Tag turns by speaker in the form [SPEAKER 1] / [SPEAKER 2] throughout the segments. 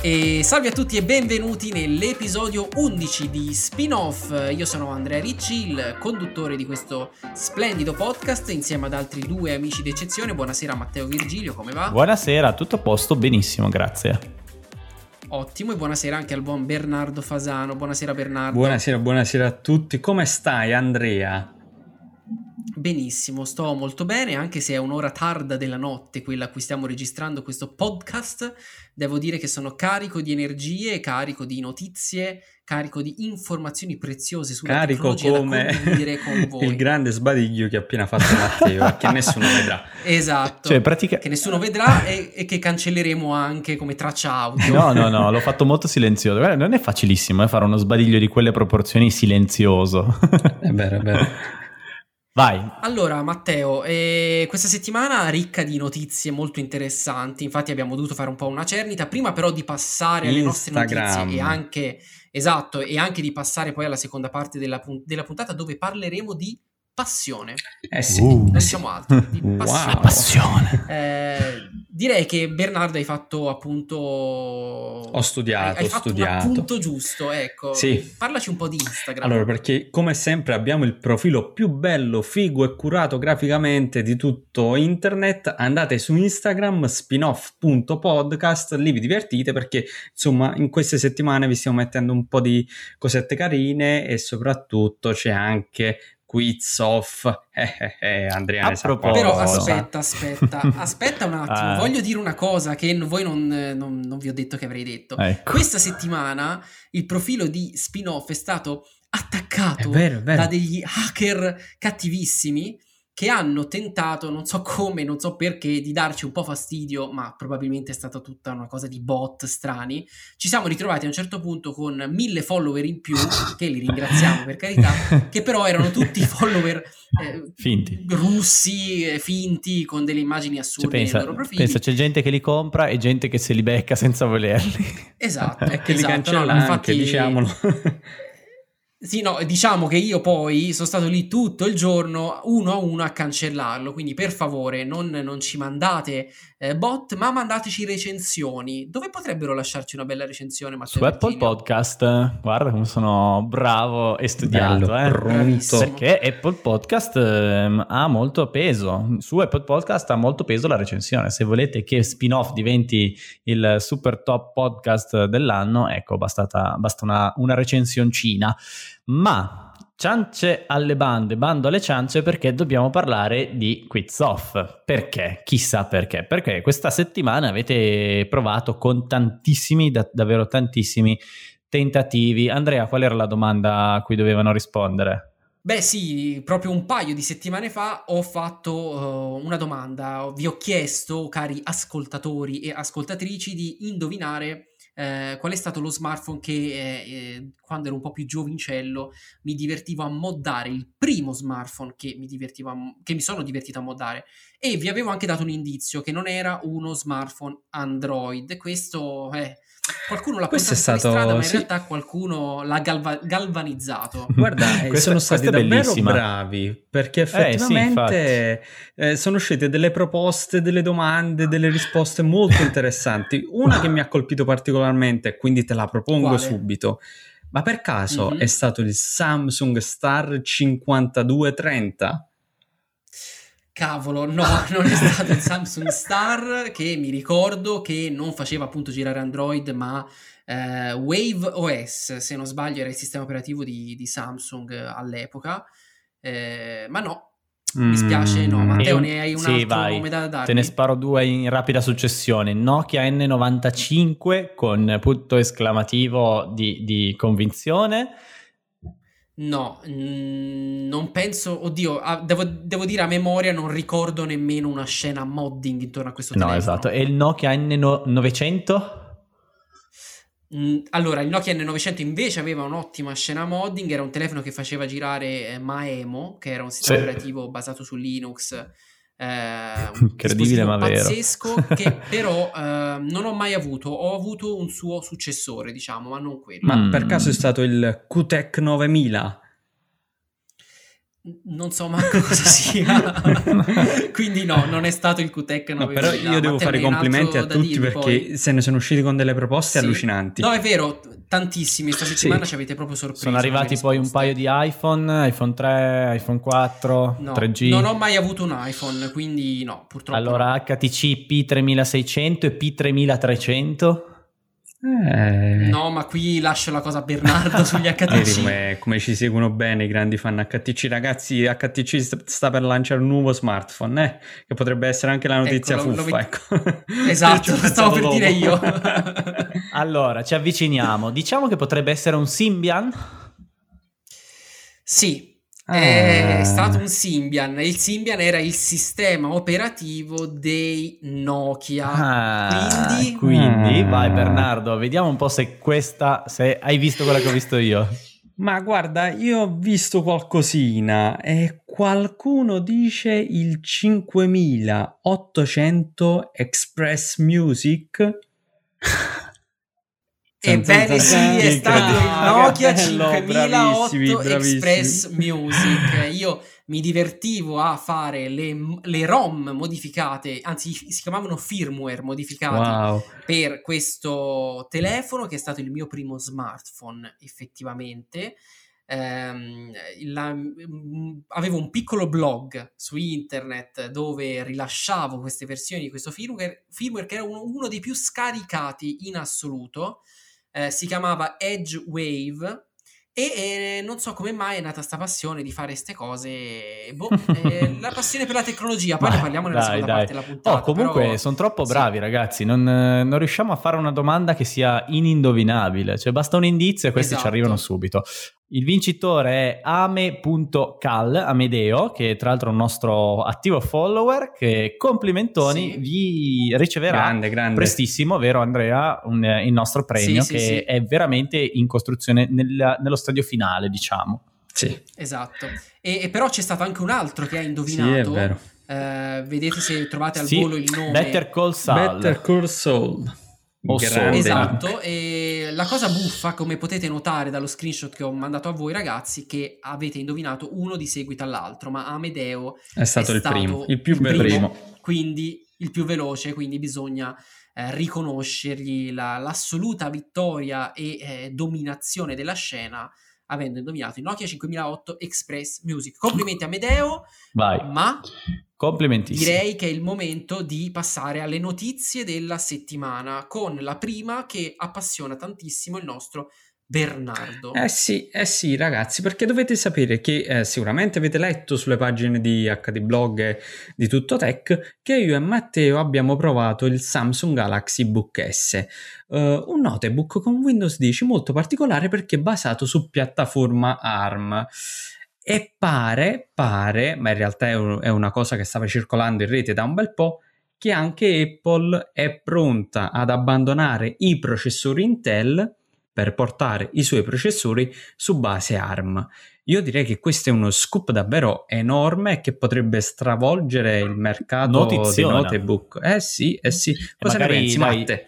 [SPEAKER 1] E salve a tutti e benvenuti nell'episodio 11 di Spin-off. Io sono Andrea Ricci, il conduttore di questo splendido podcast insieme ad altri due amici d'eccezione. Buonasera Matteo Virgilio, come va?
[SPEAKER 2] Buonasera, tutto a posto, benissimo, grazie.
[SPEAKER 1] Ottimo e buonasera anche al buon Bernardo Fasano. Buonasera Bernardo.
[SPEAKER 3] Buonasera, buonasera a tutti. Come stai Andrea?
[SPEAKER 1] Benissimo, sto molto bene, anche se è un'ora tarda della notte quella a cui stiamo registrando questo podcast. Devo dire che sono carico di energie, carico di notizie, carico di informazioni preziose sulla
[SPEAKER 3] carico
[SPEAKER 1] come
[SPEAKER 3] con voi. il grande sbadiglio che ha appena fatto Matteo, che nessuno vedrà.
[SPEAKER 1] Esatto,
[SPEAKER 2] cioè, pratica...
[SPEAKER 1] che nessuno vedrà e, e, che cancelleremo anche come traccia audio.
[SPEAKER 2] No, no, no, l'ho fatto molto silenzioso. Guarda, non è facilissimo eh, fare uno sbadiglio di quelle proporzioni silenzioso.
[SPEAKER 3] è vero, è vero.
[SPEAKER 1] Vai. Allora, Matteo, eh, questa settimana ricca di notizie molto interessanti. Infatti, abbiamo dovuto fare un po' una cernita. Prima, però, di passare alle Instagram. nostre notizie e anche esatto, e anche di passare poi alla seconda parte della, della puntata dove parleremo di passione.
[SPEAKER 3] Eh sì. Uh,
[SPEAKER 1] non siamo altro, di passione.
[SPEAKER 2] Wow. passione.
[SPEAKER 1] Eh, direi che Bernardo hai fatto appunto...
[SPEAKER 3] Ho studiato,
[SPEAKER 1] hai, hai
[SPEAKER 3] ho
[SPEAKER 1] fatto
[SPEAKER 3] studiato.
[SPEAKER 1] un punto giusto, ecco.
[SPEAKER 3] Sì.
[SPEAKER 1] Parlaci un po' di Instagram.
[SPEAKER 3] Allora, perché come sempre abbiamo il profilo più bello, figo e curato graficamente di tutto internet. Andate su Instagram, spinoff.podcast, lì vi divertite perché insomma in queste settimane vi stiamo mettendo un po' di cosette carine e soprattutto c'è anche quiz off. Eh, eh, eh, Andrea
[SPEAKER 1] a proposito. Però aspetta, aspetta, aspetta un attimo. Ah. Voglio dire una cosa che voi non, non, non, vi ho detto che avrei detto.
[SPEAKER 2] Ecco.
[SPEAKER 1] Questa settimana il profilo di spin-off è stato attaccato
[SPEAKER 3] è vero, è vero.
[SPEAKER 1] da degli hacker cattivissimi che hanno tentato, non so come, non so perché, di darci un po' fastidio, ma probabilmente è stata tutta una cosa di bot strani. Ci siamo ritrovati a un certo punto con mille follower in più, che li ringraziamo per carità, che però erano tutti follower
[SPEAKER 2] eh, finti.
[SPEAKER 1] russi, eh, finti, con delle immagini assurde
[SPEAKER 2] cioè, pensa,
[SPEAKER 1] nei loro profili.
[SPEAKER 2] Pensa, c'è gente che li compra e gente che se li becca senza volerli.
[SPEAKER 1] Esatto,
[SPEAKER 3] che
[SPEAKER 1] esatto,
[SPEAKER 3] li cancella no, infatti, anche, diciamolo.
[SPEAKER 1] Sì, no, diciamo che io poi sono stato lì tutto il giorno uno a uno a cancellarlo, quindi per favore non, non ci mandate eh, bot, ma mandateci recensioni. Dove potrebbero lasciarci una bella recensione? Matteo
[SPEAKER 2] Su Apple Podcast, guarda come sono bravo e studiato. Bello, eh. Perché Apple Podcast eh, ha molto peso, su Apple Podcast ha molto peso la recensione. Se volete che spin-off diventi il super top podcast dell'anno, ecco, bastata, basta una, una recensioncina. Ma ciance alle bande, bando alle ciance perché dobbiamo parlare di quiz off. Perché? Chissà perché. Perché questa settimana avete provato con tantissimi, da- davvero tantissimi tentativi. Andrea, qual era la domanda a cui dovevano rispondere?
[SPEAKER 1] Beh sì, proprio un paio di settimane fa ho fatto uh, una domanda, vi ho chiesto, cari ascoltatori e ascoltatrici, di indovinare eh, qual è stato lo smartphone che eh, eh, quando ero un po' più giovincello mi divertivo a moddare, il primo smartphone che mi, divertivo a, che mi sono divertito a moddare. E vi avevo anche dato un indizio che non era uno smartphone Android, questo è... Qualcuno l'ha
[SPEAKER 3] questo
[SPEAKER 1] portato
[SPEAKER 3] è stato,
[SPEAKER 1] strada, ma in
[SPEAKER 3] sì.
[SPEAKER 1] realtà qualcuno l'ha galva- galvanizzato.
[SPEAKER 3] Guarda, eh, sono stati davvero bellissima. bravi perché effettivamente eh, sì, eh, sono uscite delle proposte, delle domande, delle risposte molto interessanti. Una che mi ha colpito particolarmente, quindi te la propongo
[SPEAKER 1] Quale?
[SPEAKER 3] subito. Ma per caso
[SPEAKER 1] Mhm.
[SPEAKER 3] è stato il Samsung Star 5230?
[SPEAKER 1] Cavolo, no, non è stato il Samsung Star che mi ricordo che non faceva appunto girare Android, ma eh, Wave OS, se non sbaglio, era il sistema operativo di, di Samsung eh, all'epoca. Eh, ma no, mi spiace, no.
[SPEAKER 3] Mm.
[SPEAKER 1] Matteo, ne hai un
[SPEAKER 2] sì,
[SPEAKER 1] altro
[SPEAKER 2] vai.
[SPEAKER 1] nome da darmi?
[SPEAKER 2] Te ne sparo due in rapida successione. Nokia N95 con punto esclamativo di, di convinzione.
[SPEAKER 1] No, mm, non penso. Oddio, ah, devo, devo dire a memoria, non ricordo nemmeno una scena modding intorno a questo
[SPEAKER 2] No,
[SPEAKER 1] telefono.
[SPEAKER 2] esatto. E il Nokia N900?
[SPEAKER 1] Mm, Allora, il Nokia N900 invece aveva un'ottima scena modding, era un telefono che faceva girare eh, Maemo, che era un sistema
[SPEAKER 2] Sì.
[SPEAKER 1] operativo basato su Linux. Eh,
[SPEAKER 2] Incredibile, ma vero.
[SPEAKER 1] pazzesco che però eh, non ho mai avuto. Ho avuto un suo successore, diciamo, ma non quello.
[SPEAKER 3] Ma
[SPEAKER 2] Mm.
[SPEAKER 3] per caso è stato il QTEC 9000?
[SPEAKER 1] Non so manco cosa sia. Quindi no, non è stato il QTEC.
[SPEAKER 3] No, però io devo fare i complimenti a tutti perché poi. se ne sono usciti con delle proposte sì. allucinanti.
[SPEAKER 1] No, è vero, tantissimi. Questa settimana sì. ci avete proprio sorpreso.
[SPEAKER 2] Sono arrivati poi un paio di iPhone, iPhone 3, iPhone 4, no, 3G.
[SPEAKER 1] Non ho mai avuto un iPhone, quindi no, purtroppo.
[SPEAKER 2] Allora
[SPEAKER 1] no.
[SPEAKER 2] HTC P3600 e P3300.
[SPEAKER 1] Eh. No, ma qui lascio la cosa a Bernardo sugli HTC.
[SPEAKER 3] Come, come, ci seguono bene i grandi fan HTC. Ragazzi, HTC sta per lanciare un nuovo smartphone, eh? che potrebbe essere anche la notizia ecco, fuffa. Lo, lo ecco.
[SPEAKER 1] Esatto, stavo per dopo. dire io.
[SPEAKER 2] allora, ci avviciniamo. Diciamo che potrebbe essere un Symbian?
[SPEAKER 1] Sì, è ah. stato un Symbian. Il Symbian era il sistema operativo dei Nokia.
[SPEAKER 2] Ah, quindi, quindi ah. vai Bernardo, vediamo un po' se questa, se hai visto quella che ho visto io.
[SPEAKER 3] Ma guarda, io ho visto qualcosina e qualcuno dice il 5800 Express Music.
[SPEAKER 1] Ebbene sì, è stato il Nokia 5008 Express Music. Io mi divertivo a fare le, le, ROM modificate, anzi si chiamavano firmware modificati wow. per questo telefono che è stato il mio primo smartphone effettivamente. Um, la, um, avevo un piccolo blog su internet dove rilasciavo queste versioni di questo firmware, firmware che era uno, uno dei più scaricati in assoluto eh, si chiamava Edge Wave e eh, non so come mai è nata questa passione di fare queste cose. Boh, eh, la passione per la tecnologia. Poi ne parliamo nella dai, seconda dai. parte della puntata.
[SPEAKER 2] Oh, comunque
[SPEAKER 1] però...
[SPEAKER 2] sono troppo bravi, sì. ragazzi. Non, non, riusciamo a fare una domanda che sia inindovinabile. Cioè, basta un indizio e questi esatto. ci arrivano subito. Il vincitore è ame.cal, Amedeo, che tra l'altro è un nostro attivo follower, che complimentoni sì. vi riceverà grande, grande. prestissimo, vero Andrea, un, il nostro premio sì, che sì, è veramente in costruzione nel, nello stadio finale, diciamo.
[SPEAKER 3] Sì.
[SPEAKER 1] Esatto. E, e, però c'è stato anche un altro che ha indovinato. Sì, è vero. Uh, vedete se trovate al volo il nome.
[SPEAKER 2] Better Call Saul.
[SPEAKER 3] Better Call Saul.
[SPEAKER 1] Esatto, e la cosa buffa, come potete notare dallo screenshot che ho mandato a voi ragazzi, che avete indovinato uno di seguito all'altro, ma Amedeo
[SPEAKER 3] è stato, è il, stato primo, il più veloce,
[SPEAKER 1] quindi il più veloce, quindi bisogna eh, riconoscergli la, l'assoluta vittoria e eh, dominazione della scena avendo indovinato il Nokia 5008 Express Music. Complimenti a Amedeo,
[SPEAKER 2] Vai.
[SPEAKER 1] ma
[SPEAKER 2] Complimenti.
[SPEAKER 1] Direi che è il momento di passare alle notizie della settimana con la prima che appassiona tantissimo il nostro Bernardo.
[SPEAKER 3] Eh sì, eh sì, ragazzi, perché dovete sapere che eh, sicuramente avete letto sulle pagine di HD Blog e di Tutto Tech che io e Matteo abbiamo provato il Samsung Galaxy Book S, uh, un notebook con Windows 10 molto particolare perché basato su piattaforma ARM e pare, pare, ma in realtà è, un, è una cosa che stava circolando in rete da un bel po', che anche Apple è pronta ad abbandonare i processori Intel per portare i suoi processori su base ARM. Io direi che questo è uno scoop davvero enorme che potrebbe stravolgere il mercato Notiziona. di notebook. Eh sì, eh sì. Cosa ne pensi, dai, Matte?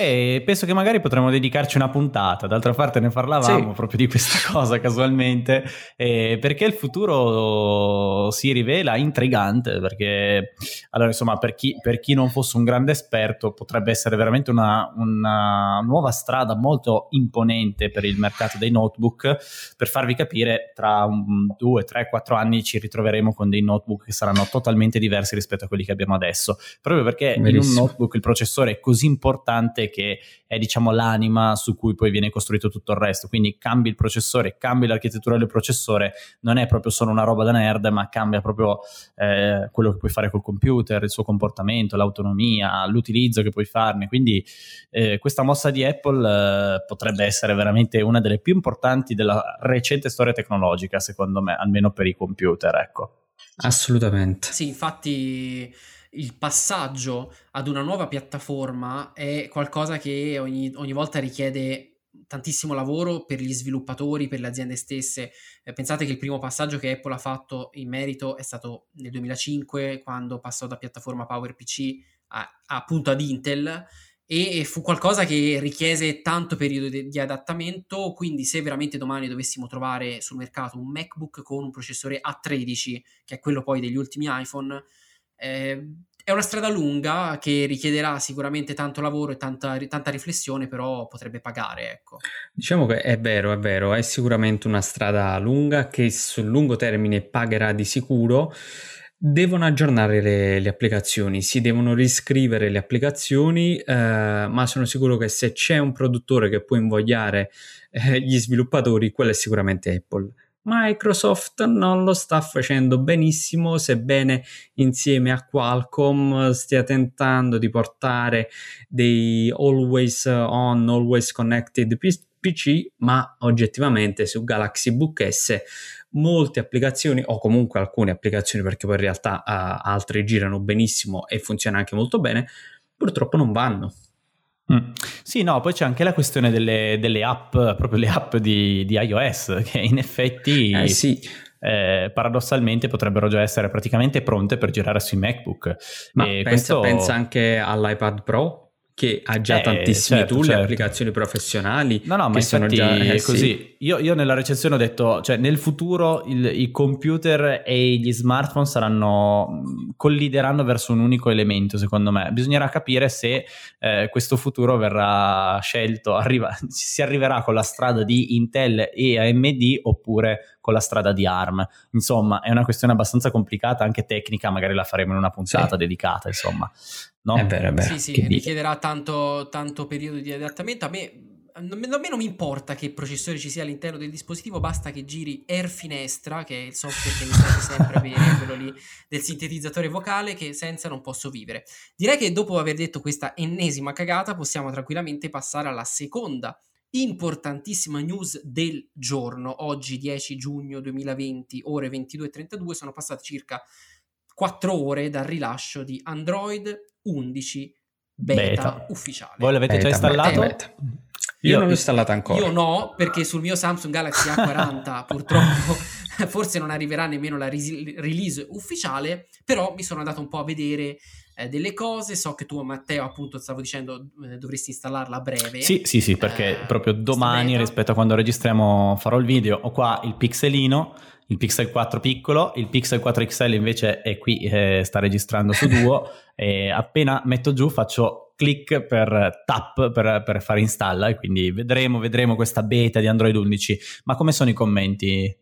[SPEAKER 2] E penso che magari potremmo dedicarci una puntata, d'altra parte ne parlavamo sì. proprio di questa cosa casualmente, eh, perché il futuro si rivela intrigante, perché allora insomma per chi, per chi non fosse un grande esperto potrebbe essere veramente una, una, nuova strada molto imponente per il mercato dei notebook, per farvi capire tra un, due, tre, quattro anni ci ritroveremo con dei notebook che saranno totalmente diversi rispetto a quelli che abbiamo adesso, proprio perché Verissimo. in un notebook il processore è così importante che è diciamo l'anima su cui poi viene costruito tutto il resto. Quindi cambi il processore, cambi l'architettura del processore, non è proprio solo una roba da nerd, ma cambia proprio eh, quello che puoi fare col computer, il suo comportamento, l'autonomia, l'utilizzo che puoi farne. Quindi eh, questa mossa di Apple eh, potrebbe essere veramente una delle più importanti della recente storia tecnologica, secondo me, almeno per i computer, ecco.
[SPEAKER 3] Assolutamente.
[SPEAKER 1] Sì, infatti il passaggio ad una nuova piattaforma è qualcosa che ogni, ogni volta richiede tantissimo lavoro per gli sviluppatori, per le aziende stesse. Eh, pensate che il primo passaggio che Apple ha fatto in merito è stato nel 2005, quando passò da piattaforma PowerPC a, appunto ad Intel, e fu qualcosa che richiese tanto periodo di, di, adattamento, quindi se veramente domani dovessimo trovare sul mercato un MacBook con un processore A13, che è quello poi degli ultimi iPhone, eh, è una strada lunga che richiederà sicuramente tanto lavoro e tanta, tanta, riflessione, però potrebbe pagare. Ecco.
[SPEAKER 3] Diciamo che è vero, è vero, è sicuramente una strada lunga che sul lungo termine pagherà di sicuro. Devono aggiornare le, le, applicazioni, si devono riscrivere le applicazioni, eh, ma sono sicuro che se c'è un produttore che può invogliare eh, gli sviluppatori, quello è sicuramente Apple. Microsoft non lo sta facendo benissimo, sebbene insieme a Qualcomm stia tentando di portare dei always on, always connected PC, ma oggettivamente su Galaxy Book S molte applicazioni o comunque alcune applicazioni perché poi in realtà uh, altre girano benissimo e funzionano anche molto bene, purtroppo non vanno.
[SPEAKER 2] Mm. Sì, no, poi c'è anche la questione delle, delle app, proprio le app di, di iOS, che in effetti
[SPEAKER 3] eh, sì.
[SPEAKER 2] eh, paradossalmente potrebbero già essere praticamente pronte per girare sui MacBook.
[SPEAKER 3] Ma pensa, questo... pensa anche all'iPad Pro che ha già eh, tantissimi certo, tool certo. applicazioni professionali.
[SPEAKER 2] No, no, ma infatti già, eh, così. Sì. Io, io, nella recensione ho detto, cioè nel futuro il, i computer e gli smartphone saranno, collideranno verso un unico elemento, secondo me. Bisognerà capire se eh, questo futuro verrà scelto, arriva, si arriverà con la strada di Intel e AMD oppure con la strada di ARM. Insomma, è una questione abbastanza complicata, anche tecnica, magari la faremo in una puntata sì. dedicata, insomma. No?
[SPEAKER 3] È vero, è vero.
[SPEAKER 1] Sì, sì, richiederà tanto, tanto periodo di adattamento. A me non, a me non mi importa che processore ci sia all'interno del dispositivo, basta che giri Air Finestra, che è il software che mi serve sempre avere, quello lì del sintetizzatore vocale, che senza non posso vivere. Direi che dopo aver detto questa ennesima cagata, possiamo tranquillamente passare alla seconda importantissima news del giorno. Oggi, 10 giugno 2020, ore 22.32, sono passate circa 4 ore dal rilascio di Android 11 beta, beta. ufficiale.
[SPEAKER 2] Voi l'avete beta, già installato?
[SPEAKER 3] Beta, io, io, non l'ho installata ancora.
[SPEAKER 1] Io no, perché sul mio Samsung Galaxy A40 purtroppo forse non arriverà nemmeno la release ufficiale, però mi sono andato un po' a vedere eh, delle cose. So che tu, Matteo, appunto, stavo dicendo eh, dovresti installarla a breve.
[SPEAKER 2] Sì, sì, sì, perché eh, proprio domani rispetto a quando registriamo farò il video. Ho qua il pixelino il Pixel 4 piccolo, il Pixel 4 XL invece è qui, eh, sta registrando su Duo e appena metto giù faccio click per tap per, per fare installa e quindi vedremo, vedremo questa beta di Android 11. Ma come sono i commenti?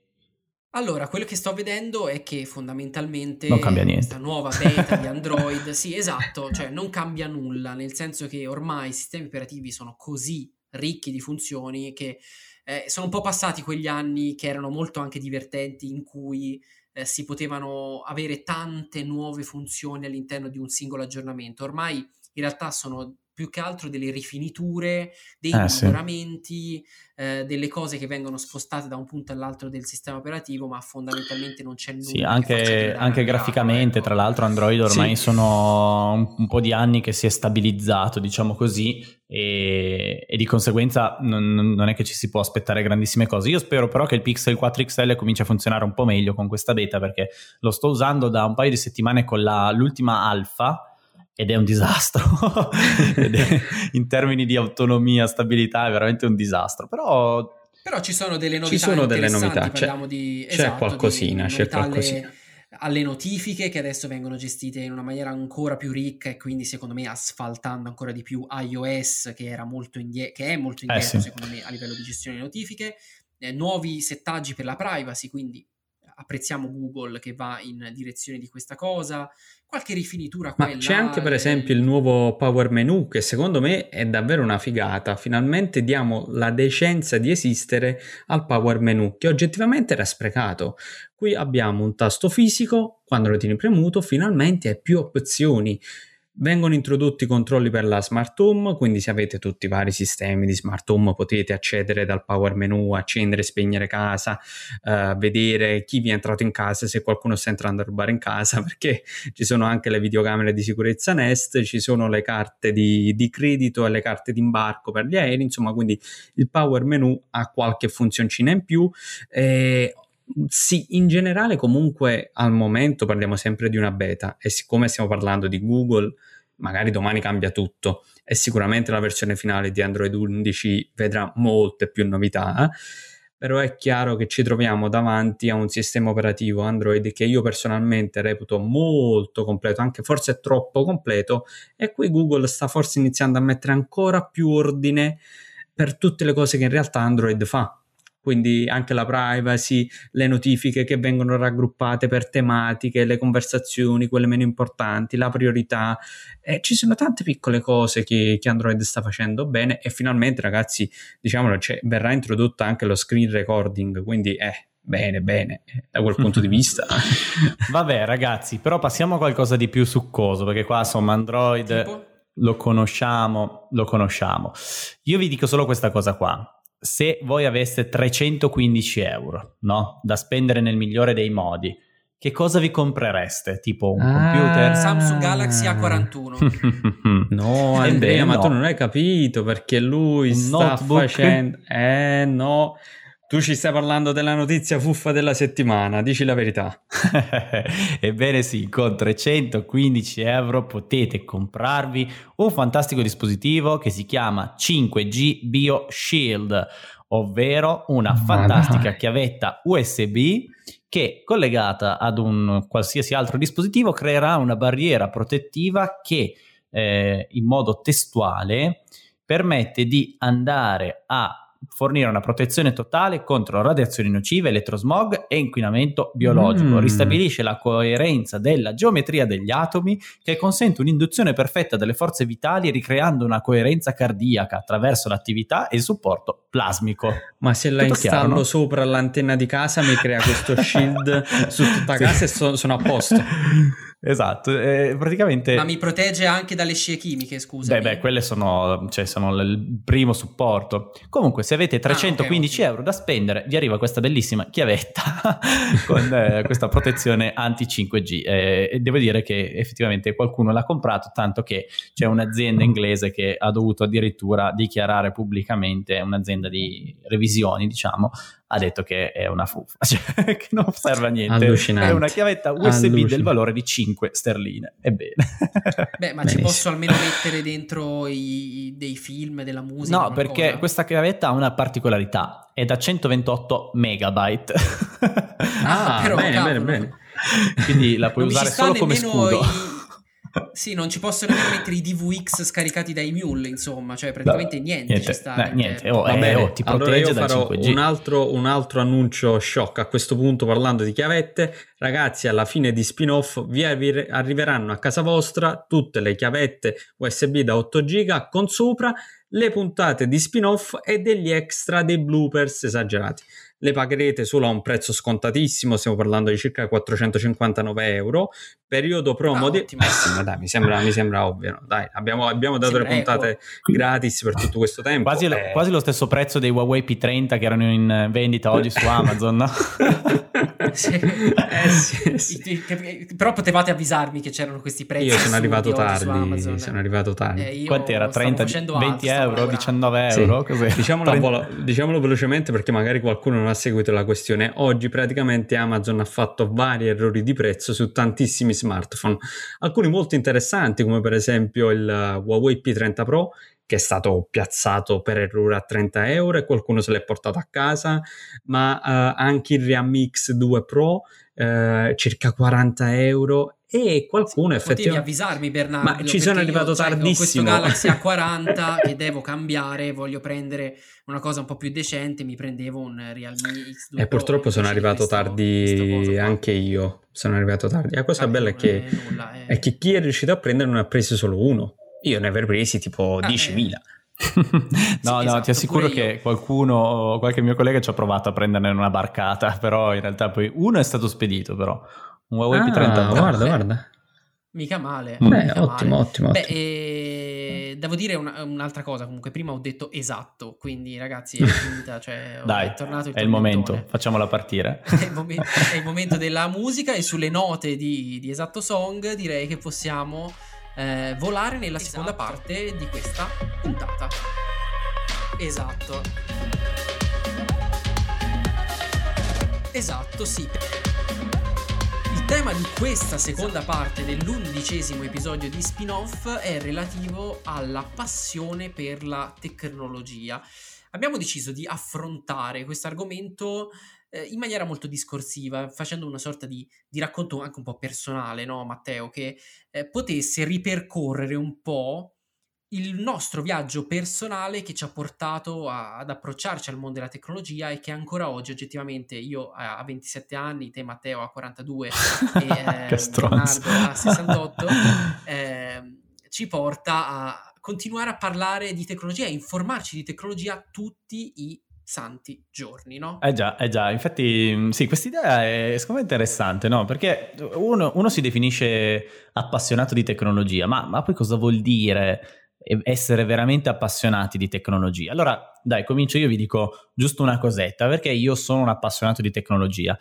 [SPEAKER 1] Allora, quello che sto vedendo è che fondamentalmente
[SPEAKER 2] non cambia niente.
[SPEAKER 1] questa nuova beta di Android, sì, esatto, cioè non cambia nulla, nel senso che ormai i sistemi operativi sono così ricchi di funzioni che eh, sono un po' passati quegli anni che erano molto anche divertenti in cui eh, si potevano avere tante nuove funzioni all'interno di un singolo aggiornamento. Ormai in realtà sono più che altro delle rifiniture, dei eh, miglioramenti, sì. eh, delle cose che vengono spostate da un punto all'altro del sistema operativo, ma fondamentalmente non c'è nulla.
[SPEAKER 2] Sì, anche, anche graficamente, ecco. tra l'altro Android ormai sì. sono un, un, po' di anni che si è stabilizzato, diciamo così, e, e di conseguenza non, non, è che ci si può aspettare grandissime cose. Io spero però che il Pixel 4 XL cominci a funzionare un po' meglio con questa beta, perché lo sto usando da un paio di settimane con la, l'ultima alfa ed è un disastro. È, in termini di autonomia, stabilità è veramente un disastro. Però
[SPEAKER 1] però ci sono delle novità
[SPEAKER 3] ci sono delle novità.
[SPEAKER 1] c'è, di,
[SPEAKER 3] c'è esatto, qualcosina c'è qualcosina
[SPEAKER 1] alle, alle, notifiche che adesso vengono gestite in una maniera ancora più ricca e quindi secondo me asfaltando ancora di più iOS che, era molto indie- che è molto indietro eh sì. secondo me a livello di gestione delle notifiche. Eh, nuovi settaggi per la privacy quindi apprezziamo Google che va in direzione di questa cosa, qualche rifinitura
[SPEAKER 3] qua Ma c'è anche per esempio il nuovo Power Menu che secondo me è davvero una figata, finalmente diamo la decenza di esistere al Power Menu che oggettivamente era sprecato. Qui abbiamo un tasto fisico, quando lo tieni premuto finalmente hai più opzioni Vengono introdotti controlli per la smart home, quindi se avete tutti i vari sistemi di smart home potete accedere dal power menu, accendere e spegnere casa, uh, vedere chi vi è entrato in casa, se qualcuno sta entrando a rubare in casa, perché ci sono anche le videocamere di sicurezza Nest, ci sono le carte di, di credito e le carte di imbarco per gli aerei, insomma quindi il power menu ha qualche funzioncina in più. Eh, sì, in generale comunque al momento parliamo sempre di una beta e siccome stiamo parlando di Google magari domani cambia tutto e sicuramente la versione finale di Android 11 vedrà molte più novità però è chiaro che ci troviamo davanti a un sistema operativo Android che io personalmente reputo molto completo, anche forse troppo completo, e qui Google sta forse iniziando a mettere ancora più ordine per tutte le cose che in realtà Android fa quindi anche la privacy, le notifiche che vengono raggruppate per tematiche, le conversazioni, quelle meno importanti, la priorità. Eh, ci sono tante piccole cose che, che, Android sta facendo bene e finalmente ragazzi, diciamolo, cioè, verrà introdotto anche lo screen recording, quindi eh, bene, bene, da quel punto di vista.
[SPEAKER 2] Vabbè ragazzi, però passiamo a qualcosa di più succoso, perché qua insomma Android... Tipo? Lo conosciamo, lo conosciamo. Io vi dico solo questa cosa qua se voi aveste 315 euro no? da spendere nel migliore dei modi, che cosa vi comprereste? Tipo un ah, computer?
[SPEAKER 1] Samsung Galaxy
[SPEAKER 3] A41. no, Andrea, ma no. tu non hai capito perché lui un sta notebook? facendo... Eh no, tu ci stai parlando della notizia fuffa della settimana, dici la verità.
[SPEAKER 2] Ebbene sì, con 315 euro potete comprarvi un fantastico dispositivo che si chiama 5G Bio Shield, ovvero una fantastica chiavetta USB che collegata ad un qualsiasi altro dispositivo creerà una barriera protettiva che eh, in modo testuale permette di andare a fornire una protezione totale contro radiazioni nocive, elettrosmog e inquinamento biologico. Mm. Ristabilisce la coerenza della geometria degli atomi che consente un'induzione perfetta delle forze vitali ricreando una coerenza cardiaca attraverso l'attività e il supporto plasmico.
[SPEAKER 3] Ma se la Tutto installo chiaro, no? sopra l'antenna di casa mi crea questo shield su tutta casa e so, sono a posto.
[SPEAKER 2] Esatto, eh, praticamente...
[SPEAKER 1] Ma mi protegge anche dalle scie chimiche, scusa.
[SPEAKER 2] Beh, beh, quelle sono, cioè, sono il primo supporto. Comunque, se avete 315 ah, okay, euro da spendere, vi arriva questa bellissima chiavetta con eh, questa protezione anti-5G. Eh, e devo dire che effettivamente qualcuno l'ha comprato, tanto che c'è un'azienda inglese che ha dovuto addirittura dichiarare pubblicamente, un'azienda di revisioni, diciamo, ha detto che è una fuffa, cioè che non serve a niente. È una chiavetta USB del valore di 5 sterline. Ebbene.
[SPEAKER 1] Beh, ma Benissimo. ci posso almeno mettere dentro i, dei film, della musica?
[SPEAKER 2] No, qualcosa? perché questa chiavetta ha una particolarità, è da 128 megabyte.
[SPEAKER 1] Ah, ah però, bene, bene, bene.
[SPEAKER 2] Quindi la puoi usare solo come scudo.
[SPEAKER 1] I sì, non ci possono mettere i DVX scaricati dai mule, insomma, cioè praticamente no, niente, niente, ci sta.
[SPEAKER 2] No, niente, oh, eh, oh, ti allora io farò
[SPEAKER 3] un altro, un altro, annuncio shock. A questo punto parlando di chiavette. Ragazzi, alla fine di spin-off vi arriveranno a casa vostra tutte le chiavette USB da 8 giga con sopra le puntate di spin-off e degli extra dei bloopers esagerati le pagherete solo a un prezzo scontatissimo, stiamo parlando di circa 459 euro, periodo promo ah, di... Eh sì, ma dai, mi sembra, mi sembra ovvio, no? dai, abbiamo, abbiamo dato sembra le puntate gratis per tutto questo tempo.
[SPEAKER 2] Quasi,
[SPEAKER 3] eh...
[SPEAKER 2] quasi, lo stesso prezzo dei Huawei P30 che erano in vendita oggi su Amazon, no?
[SPEAKER 1] sì. Eh, sì, sì. Però potevate avvisarmi che c'erano questi prezzi.
[SPEAKER 3] Io sono arrivato tardi, sono arrivato tardi.
[SPEAKER 2] Eh, Quant'era? 30, 20 euro, 19 euro?
[SPEAKER 3] Diciamolo, 30... diciamolo velocemente perché magari qualcuno non ha seguito la questione, oggi praticamente Amazon ha fatto vari errori di prezzo su tantissimi smartphone, alcuni molto interessanti come per esempio il Huawei P30 Pro che è stato piazzato per errore a 30 euro e qualcuno se l'è portato a casa, ma uh, anche il Realme X2 Pro uh, circa 40 euro e qualcuno sì, effettivamente
[SPEAKER 1] potevi avvisarmi Bernardo
[SPEAKER 3] ma ci sono arrivato io, tardissimo
[SPEAKER 1] cioè, questo Galaxy A40 che devo cambiare voglio prendere una cosa un po' più decente mi prendevo un Realme X2
[SPEAKER 3] e purtroppo sono arrivato questo, tardi questo anche io sono arrivato tardi. La cosa Vabbè, bella è che, è, nulla, è... è che chi è riuscito a prendere non ha preso solo uno. Io ne avrei presi tipo ah, 10.000 eh.
[SPEAKER 2] no, sì, no, esatto, ti assicuro che qualcuno, qualche mio collega ci ha provato a prenderne una barcata, però in realtà poi uno è stato spedito, però un Huawei ah, P30
[SPEAKER 3] guarda, guarda.
[SPEAKER 1] Mica male.
[SPEAKER 3] Beh,
[SPEAKER 1] mica
[SPEAKER 3] ottimo,
[SPEAKER 1] male.
[SPEAKER 3] ottimo,
[SPEAKER 1] Beh, eh, devo dire una, un'altra cosa, comunque prima ho detto esatto, quindi ragazzi è finita, cioè
[SPEAKER 2] Dai, è tornato il È il momento, facciamola partire.
[SPEAKER 1] è, il momento, è, il momento, della musica e sulle note di, di Esatto Song direi che possiamo eh, volare nella esatto. seconda parte di questa puntata. Esatto. Esatto, sì tema di questa seconda parte dell'undicesimo episodio di spin-off è relativo alla passione per la tecnologia. Abbiamo deciso di affrontare questo argomento eh, in maniera molto discorsiva, facendo una sorta di, di racconto anche un po' personale, no, Matteo, che eh, potesse ripercorrere un po' il nostro viaggio personale che ci ha portato a, ad approcciarci al mondo della tecnologia e che ancora oggi oggettivamente io a, a 27 anni, te Matteo a 42 e eh, Leonardo a 68 eh, ci porta a continuare a parlare di tecnologia e informarci di tecnologia tutti i santi giorni, no?
[SPEAKER 2] Eh già, eh già, infatti sì, questa idea è secondo me interessante, no? Perché uno, uno si definisce appassionato di tecnologia, ma, ma, poi cosa vuol dire essere veramente appassionati di tecnologia? Allora, dai, comincio io vi dico giusto una cosetta, perché io sono un appassionato di tecnologia.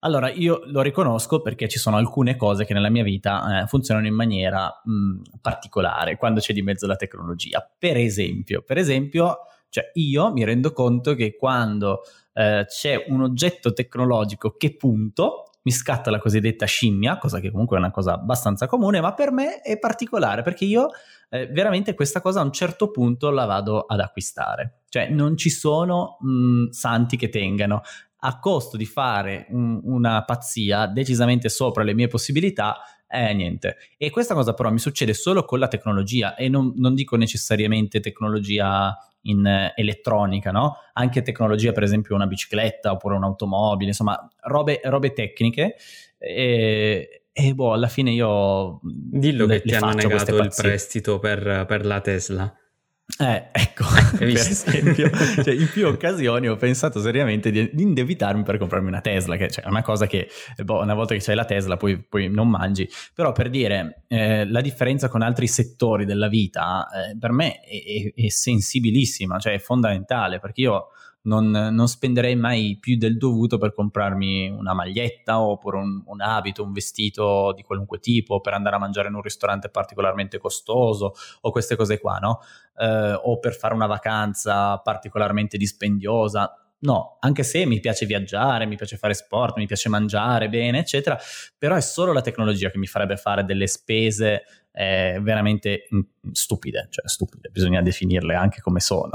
[SPEAKER 2] Allora, io lo riconosco perché ci sono alcune cose che nella mia vita eh, funzionano in maniera mh, particolare quando c'è di mezzo la tecnologia. Per esempio, per esempio cioè io mi rendo conto che quando eh, c'è un oggetto tecnologico che punto, mi scatta la cosiddetta scimmia, cosa che comunque è una cosa abbastanza comune, ma per me è particolare perché io eh, veramente questa cosa a un certo punto la vado ad acquistare. Cioè non ci sono mh, santi che tengano. A costo di fare un, una pazzia decisamente sopra le mie possibilità, eh, niente. E questa cosa però mi succede solo con la tecnologia e non, non dico necessariamente tecnologia in eh, elettronica, no? Anche tecnologia, per esempio una bicicletta oppure un'automobile, insomma, robe, robe tecniche. E, e boh, alla fine io...
[SPEAKER 3] Dillo le, che ti hanno negato il prestito per, per la Tesla.
[SPEAKER 2] Eh, ecco, per esempio, cioè, in più occasioni ho pensato seriamente di, di indebitarmi per comprarmi una Tesla, che cioè, è una cosa che boh, una volta che c'hai la Tesla poi, poi non mangi, però per dire eh, la differenza con altri settori della vita eh, per me è, è, è sensibilissima, cioè è fondamentale, perché io non, non, spenderei mai più del dovuto per comprarmi una maglietta oppure un, un, abito, un vestito di qualunque tipo per andare a mangiare in un ristorante particolarmente costoso o queste cose qua, no? Eh, o per fare una vacanza particolarmente dispendiosa. No, anche se mi piace viaggiare, mi piace fare sport, mi piace mangiare bene, eccetera, però è solo la tecnologia che mi farebbe fare delle spese eh, veramente stupide, cioè stupide, bisogna definirle anche come sono.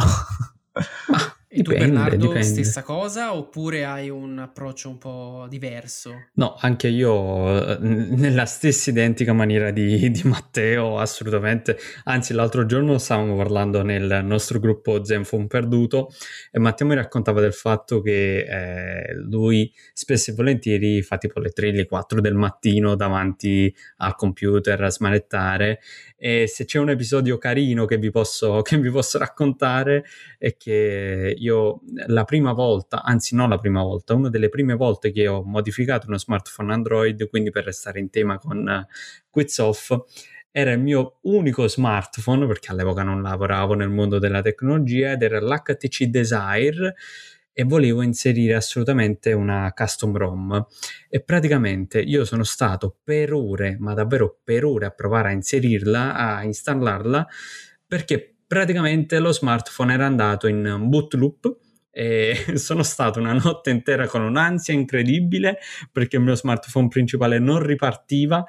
[SPEAKER 1] E tu Bernardo dipende. stessa cosa oppure hai un approccio un po' diverso?
[SPEAKER 3] No, anche io nella stessa identica maniera di, di, Matteo, assolutamente. Anzi, l'altro giorno stavamo parlando nel nostro gruppo Zenfone Perduto e Matteo mi raccontava del fatto che eh, lui spesso e volentieri fa tipo le 3, le 4 del mattino davanti al computer a smanettare e se c'è un episodio carino che vi posso, che vi posso raccontare è che io la prima volta, anzi non la prima volta, una delle prime volte che ho modificato uno smartphone Android, quindi per restare in tema con uh, Quiz Off, era il mio unico smartphone perché all'epoca non lavoravo nel mondo della tecnologia ed era l'HTC Desire e volevo inserire assolutamente una custom ROM. E praticamente io sono stato per ore, ma davvero per ore a provare a inserirla, a installarla perché praticamente lo smartphone era andato in boot loop e sono stato una notte intera con un'ansia incredibile perché il mio smartphone principale non ripartiva.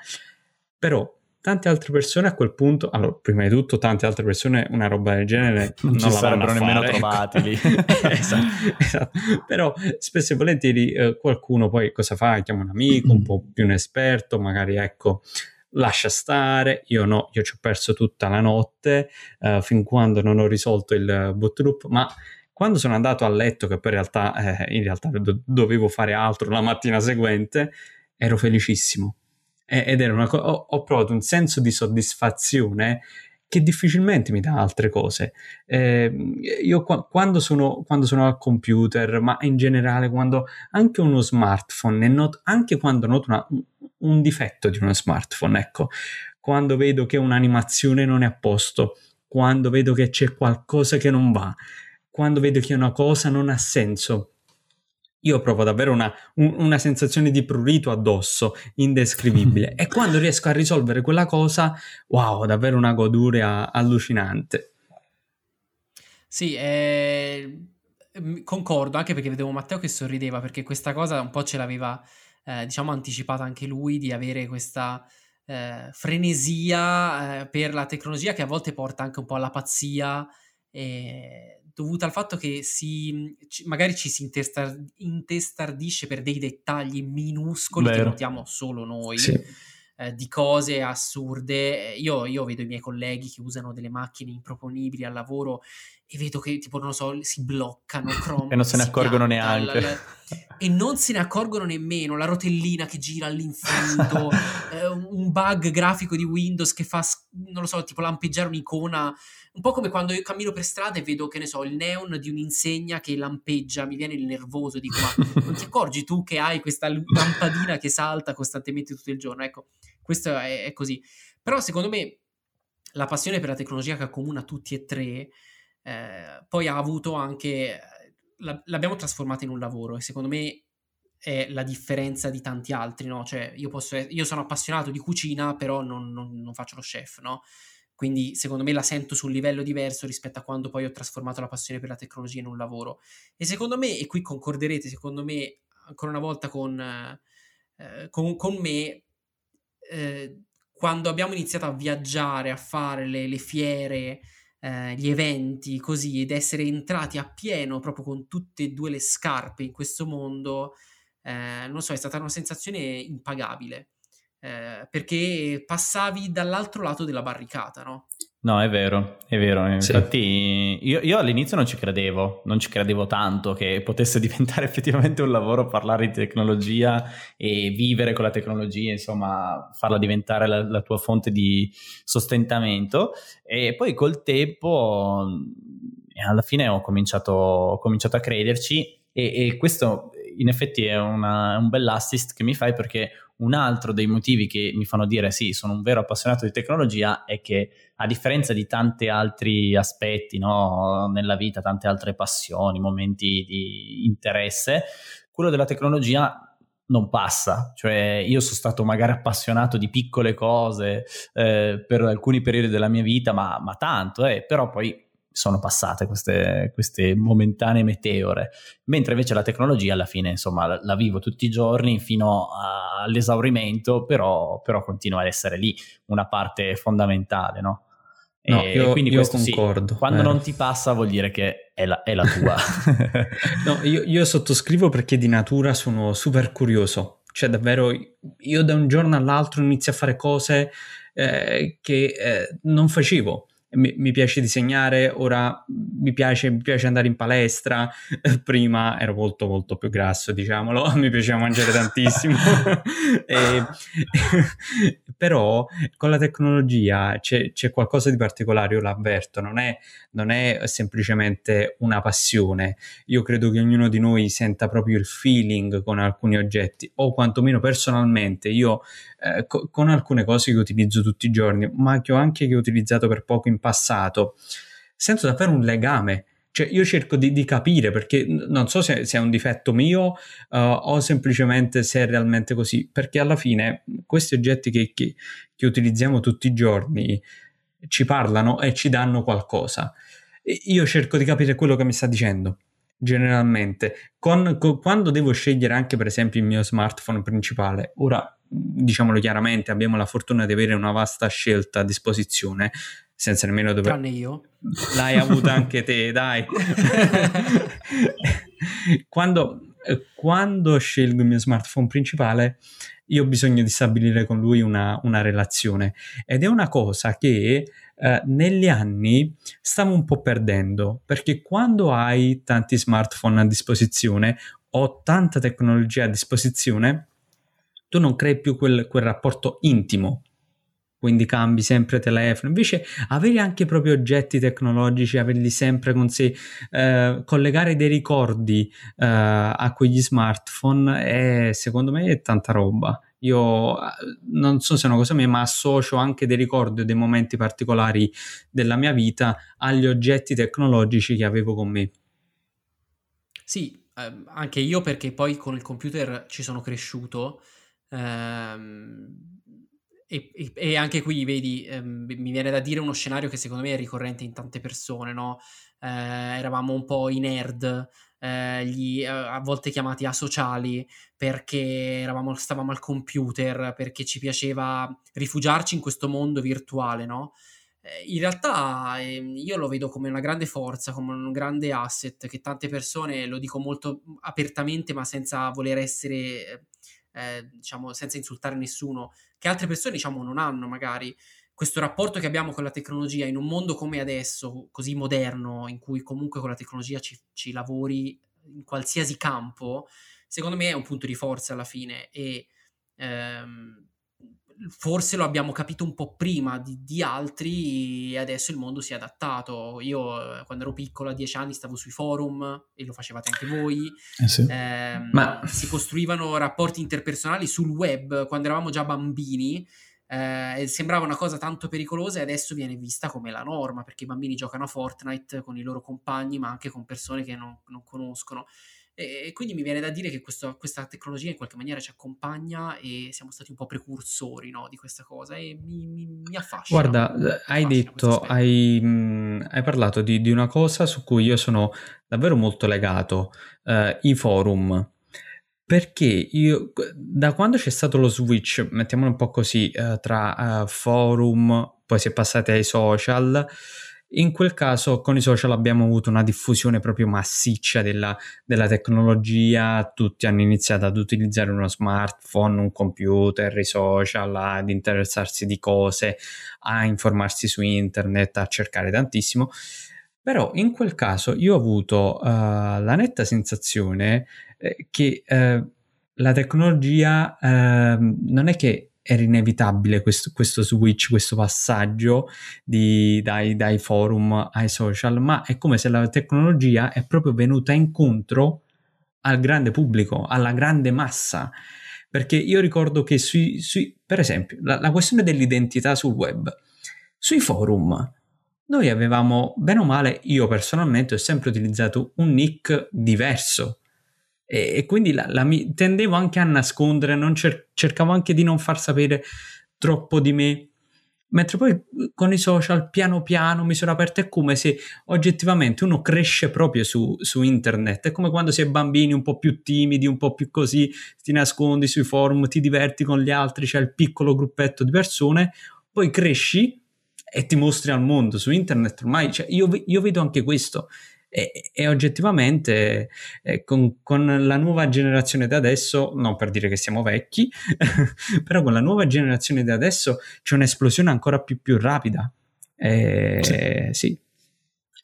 [SPEAKER 3] Però tante altre persone a quel punto, allora, prima di tutto, tante altre persone una roba del genere non, non ci sarebbero nemmeno ecco. trovati lì. esatto, esatto, Però spesso e volentieri eh, qualcuno poi cosa fa? Chiama un amico un po' più un esperto, magari ecco lascia stare, io no, io ci ho perso tutta la notte uh, fin quando non ho risolto il boot loop, ma quando sono andato a letto, che poi in realtà, eh, in realtà do- dovevo fare altro la mattina seguente, ero felicissimo ed era una cosa, ho, provato un senso di soddisfazione che difficilmente mi dà altre cose. Eh, io qua, quando, sono, quando, sono, al computer, ma in generale quando anche uno smartphone, not, anche quando noto una, un difetto di uno smartphone, ecco, quando vedo che un'animazione non è a posto, quando vedo che c'è qualcosa che non va, quando vedo che una cosa non ha senso, io provo davvero una, un, una sensazione di prurito addosso, indescrivibile. e quando riesco a risolvere quella cosa, wow, davvero una goduria allucinante.
[SPEAKER 1] Sì, eh, concordo, anche perché vedevo Matteo che sorrideva, perché questa cosa un po' ce l'aveva eh, diciamo, anticipato anche lui di avere questa eh, frenesia eh, per la tecnologia che a volte porta anche un po' alla pazzia, eh, dovuta al fatto che si, magari ci si intestar, intestardisce per dei dettagli minuscoli Vero. che notiamo solo noi. Sì. Eh, di cose assurde. Io, io, vedo i miei colleghi che usano delle macchine improponibili al lavoro e vedo che tipo, non lo so, si bloccano,
[SPEAKER 2] crombano. e non se ne accorgono pianta, neanche. La, la,
[SPEAKER 1] e non se ne accorgono nemmeno. La rotellina che gira all'infinito, eh, un bug grafico di Windows che fa, non lo so, tipo lampeggiare un'icona. Un po' come quando io cammino per strada e vedo, che ne so, il neon di un'insegna che lampeggia, mi viene il nervoso, dico, ma non ti accorgi tu che hai questa lampadina che salta costantemente tutto il giorno? Ecco, questo è, è così. Però secondo me la passione per la tecnologia che accomuna tutti e tre, eh, poi ha avuto anche l'abbiamo trasformata in un lavoro e secondo me è la differenza di tanti altri, no? Cioè, io, posso, io sono appassionato di cucina, però non, non, non, faccio lo chef, no? Quindi, secondo me, la sento su un livello diverso rispetto a quando poi ho trasformato la passione per la tecnologia in un lavoro. E secondo me, e qui concorderete, secondo me, ancora una volta con, eh, con, con me, eh, quando abbiamo iniziato a viaggiare, a fare le, le fiere, eh, gli eventi così ed essere entrati a pieno proprio con tutte e due le scarpe in questo mondo, eh, non so, è stata una sensazione impagabile. Eh, perché passavi dall'altro lato della barricata, no?
[SPEAKER 2] No, è vero, è vero. Infatti, sì. io, io, all'inizio non ci credevo, non ci credevo tanto che potesse diventare effettivamente un lavoro parlare di tecnologia e vivere con la tecnologia, insomma, farla diventare la, la tua fonte di sostentamento. E poi col tempo, alla fine ho cominciato, ho cominciato a crederci e, e questo in effetti è una, un bell'assist che mi fai perché un altro dei motivi che mi fanno dire sì, sono un vero appassionato di tecnologia è che a differenza di tanti altri aspetti no, nella vita, tante altre passioni, momenti di interesse, quello della tecnologia non passa, cioè io sono stato magari appassionato di piccole cose eh, per alcuni periodi della mia vita, ma, ma tanto, eh, però poi sono passate queste, queste, momentanee meteore, mentre invece la tecnologia alla fine insomma la, la vivo tutti i giorni fino a, all'esaurimento, però, però, continua ad essere lì una parte fondamentale, no?
[SPEAKER 3] No, e io, quindi io concordo.
[SPEAKER 2] Sì, quando eh. non ti passa vuol dire che è la, è la tua.
[SPEAKER 3] no, io, io sottoscrivo perché di natura sono super curioso. Cioè, davvero, io da un giorno all'altro inizio a fare cose eh, che eh, non facevo mi, mi, piace disegnare, ora mi piace, mi piace, andare in palestra, prima ero molto molto più grasso, diciamolo, mi piaceva mangiare tantissimo, e, però con la tecnologia c'è, c'è, qualcosa di particolare, io l'avverto, non è, non è semplicemente una passione, io credo che ognuno di noi senta proprio il feeling con alcuni oggetti, o quantomeno personalmente, io eh, co- con alcune cose che utilizzo tutti i giorni, ma che ho anche che ho utilizzato per poco in passato, sento davvero un legame. Cioè, io cerco di, di capire perché non so se, se, è un difetto mio uh, o semplicemente se è realmente così, perché alla fine questi oggetti che, che, che utilizziamo tutti i giorni ci parlano e ci danno qualcosa. E io cerco di capire quello che mi sta dicendo generalmente. Con, con, quando devo scegliere anche per esempio il mio smartphone principale, ora diciamolo chiaramente, abbiamo la fortuna di avere una vasta scelta a disposizione, senza nemmeno dover...
[SPEAKER 1] Tranne io.
[SPEAKER 3] L'hai avuta anche te, dai. quando, quando scelgo il mio smartphone principale, io ho bisogno di stabilire con lui una, una relazione ed è una cosa che eh, negli anni stavo un po' perdendo perché quando hai tanti smartphone a disposizione o tanta tecnologia a disposizione tu non crei più quel, quel rapporto intimo quindi cambi sempre telefono. Invece avere anche proprio oggetti tecnologici, averli sempre con sé, eh, collegare dei ricordi eh, a quegli smartphone è secondo me è tanta roba. Io eh, non so se è una cosa mia, ma associo anche dei ricordi o dei momenti particolari della mia vita agli oggetti tecnologici che avevo con me.
[SPEAKER 1] Sì, eh, anche io perché poi con il computer ci sono cresciuto Ehm, e, e, e, anche qui, vedi, ehm, mi viene da dire uno scenario che secondo me è ricorrente in tante persone, no? Eh, eravamo un po' i nerd, eh, gli, eh, a volte chiamati asociali, perché eravamo, stavamo al computer, perché ci piaceva rifugiarci in questo mondo virtuale, no? Eh, in realtà eh, io lo vedo come una grande forza, come un grande asset che tante persone, lo dico molto apertamente, ma senza voler essere, eh, diciamo, senza insultare nessuno, che altre persone, diciamo, non hanno magari questo rapporto che abbiamo con la tecnologia in un mondo come adesso, così moderno, in cui comunque con la tecnologia ci, ci lavori in qualsiasi campo, secondo me è un punto di forza alla fine e ehm, forse lo abbiamo capito un po' prima di, di, altri e adesso il mondo si è adattato. Io eh, quando ero piccolo a dieci anni stavo sui forum e lo facevate anche voi. Eh sì. eh, Ma... Si costruivano rapporti interpersonali sul web quando eravamo già bambini eh, sembrava una cosa tanto pericolosa e adesso viene vista come la norma perché i bambini giocano a Fortnite con i loro compagni ma anche con persone che non, non conoscono. E, e, quindi mi viene da dire che questo, questa tecnologia in qualche maniera ci accompagna e siamo stati un po' precursori no, di questa cosa e mi, mi, mi affascina.
[SPEAKER 3] Guarda, mi hai detto, hai, mh, hai, parlato di, di, una cosa su cui io sono davvero molto legato, uh, i forum perché io, da quando c'è stato lo switch, mettiamolo un po' così, eh, tra uh, forum, poi si è passati ai social, in quel caso con i social abbiamo avuto una diffusione proprio massiccia della, della tecnologia, tutti hanno iniziato ad utilizzare uno smartphone, un computer, i social, ad interessarsi di cose, a informarsi su internet, a cercare tantissimo. Però in quel caso io ho avuto uh, la netta sensazione eh, che eh, la tecnologia eh, non è che era inevitabile questo, questo switch, questo passaggio di, dai, dai, forum ai social, ma è come se la tecnologia è proprio venuta incontro al grande pubblico, alla grande massa. Perché io ricordo che sui, sui per esempio, la, la questione dell'identità sul web, sui forum, noi avevamo, bene o male, io personalmente ho sempre utilizzato un nick diverso e, e quindi la, la, tendevo anche a nascondere, cer- cercavo anche di non far sapere troppo di me. Mentre poi con i social piano piano mi sono aperto, è come se oggettivamente uno cresce proprio su, su internet, è come quando si è bambini un po' più timidi, un po' più così, ti nascondi sui forum, ti diverti con gli altri, c'è il piccolo gruppetto di persone, poi cresci e ti mostri al mondo su internet. Ormai cioè, io, io vedo anche questo e, e oggettivamente eh, con, con, la nuova generazione di adesso, non per dire che siamo vecchi, però con la nuova generazione di adesso c'è un'esplosione ancora più, più rapida. Eh, sì. sì.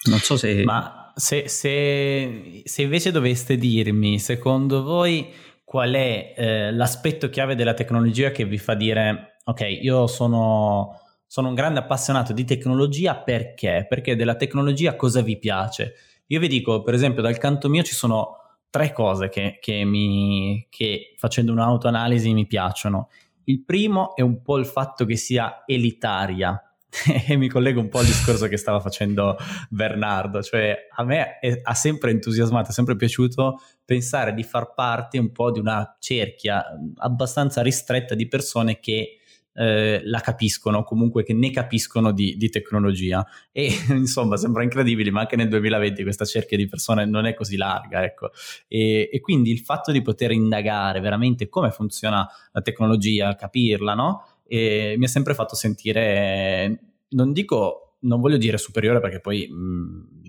[SPEAKER 3] Non so se...
[SPEAKER 2] Ma se, se, se, invece doveste dirmi, secondo voi, qual è eh, l'aspetto chiave della tecnologia che vi fa dire, ok, io sono sono un grande appassionato di tecnologia perché? Perché della tecnologia cosa vi piace? Io vi dico, per esempio, dal canto mio ci sono tre cose che, che, mi, che facendo un'autoanalisi mi piacciono. Il primo è un po' il fatto che sia elitaria, e mi collego un po' al discorso che stava facendo Bernardo, cioè a me è, ha sempre entusiasmato, è sempre piaciuto pensare di far parte un po' di una cerchia abbastanza ristretta di persone che eh, la capiscono, comunque che ne capiscono di, di, tecnologia. E insomma, sembra incredibile, ma anche nel 2020 questa cerchia di persone non è così larga, ecco. E, e quindi il fatto di poter indagare veramente come funziona la tecnologia, capirla, no? E mi ha sempre fatto sentire, non dico, non voglio dire superiore perché poi mh,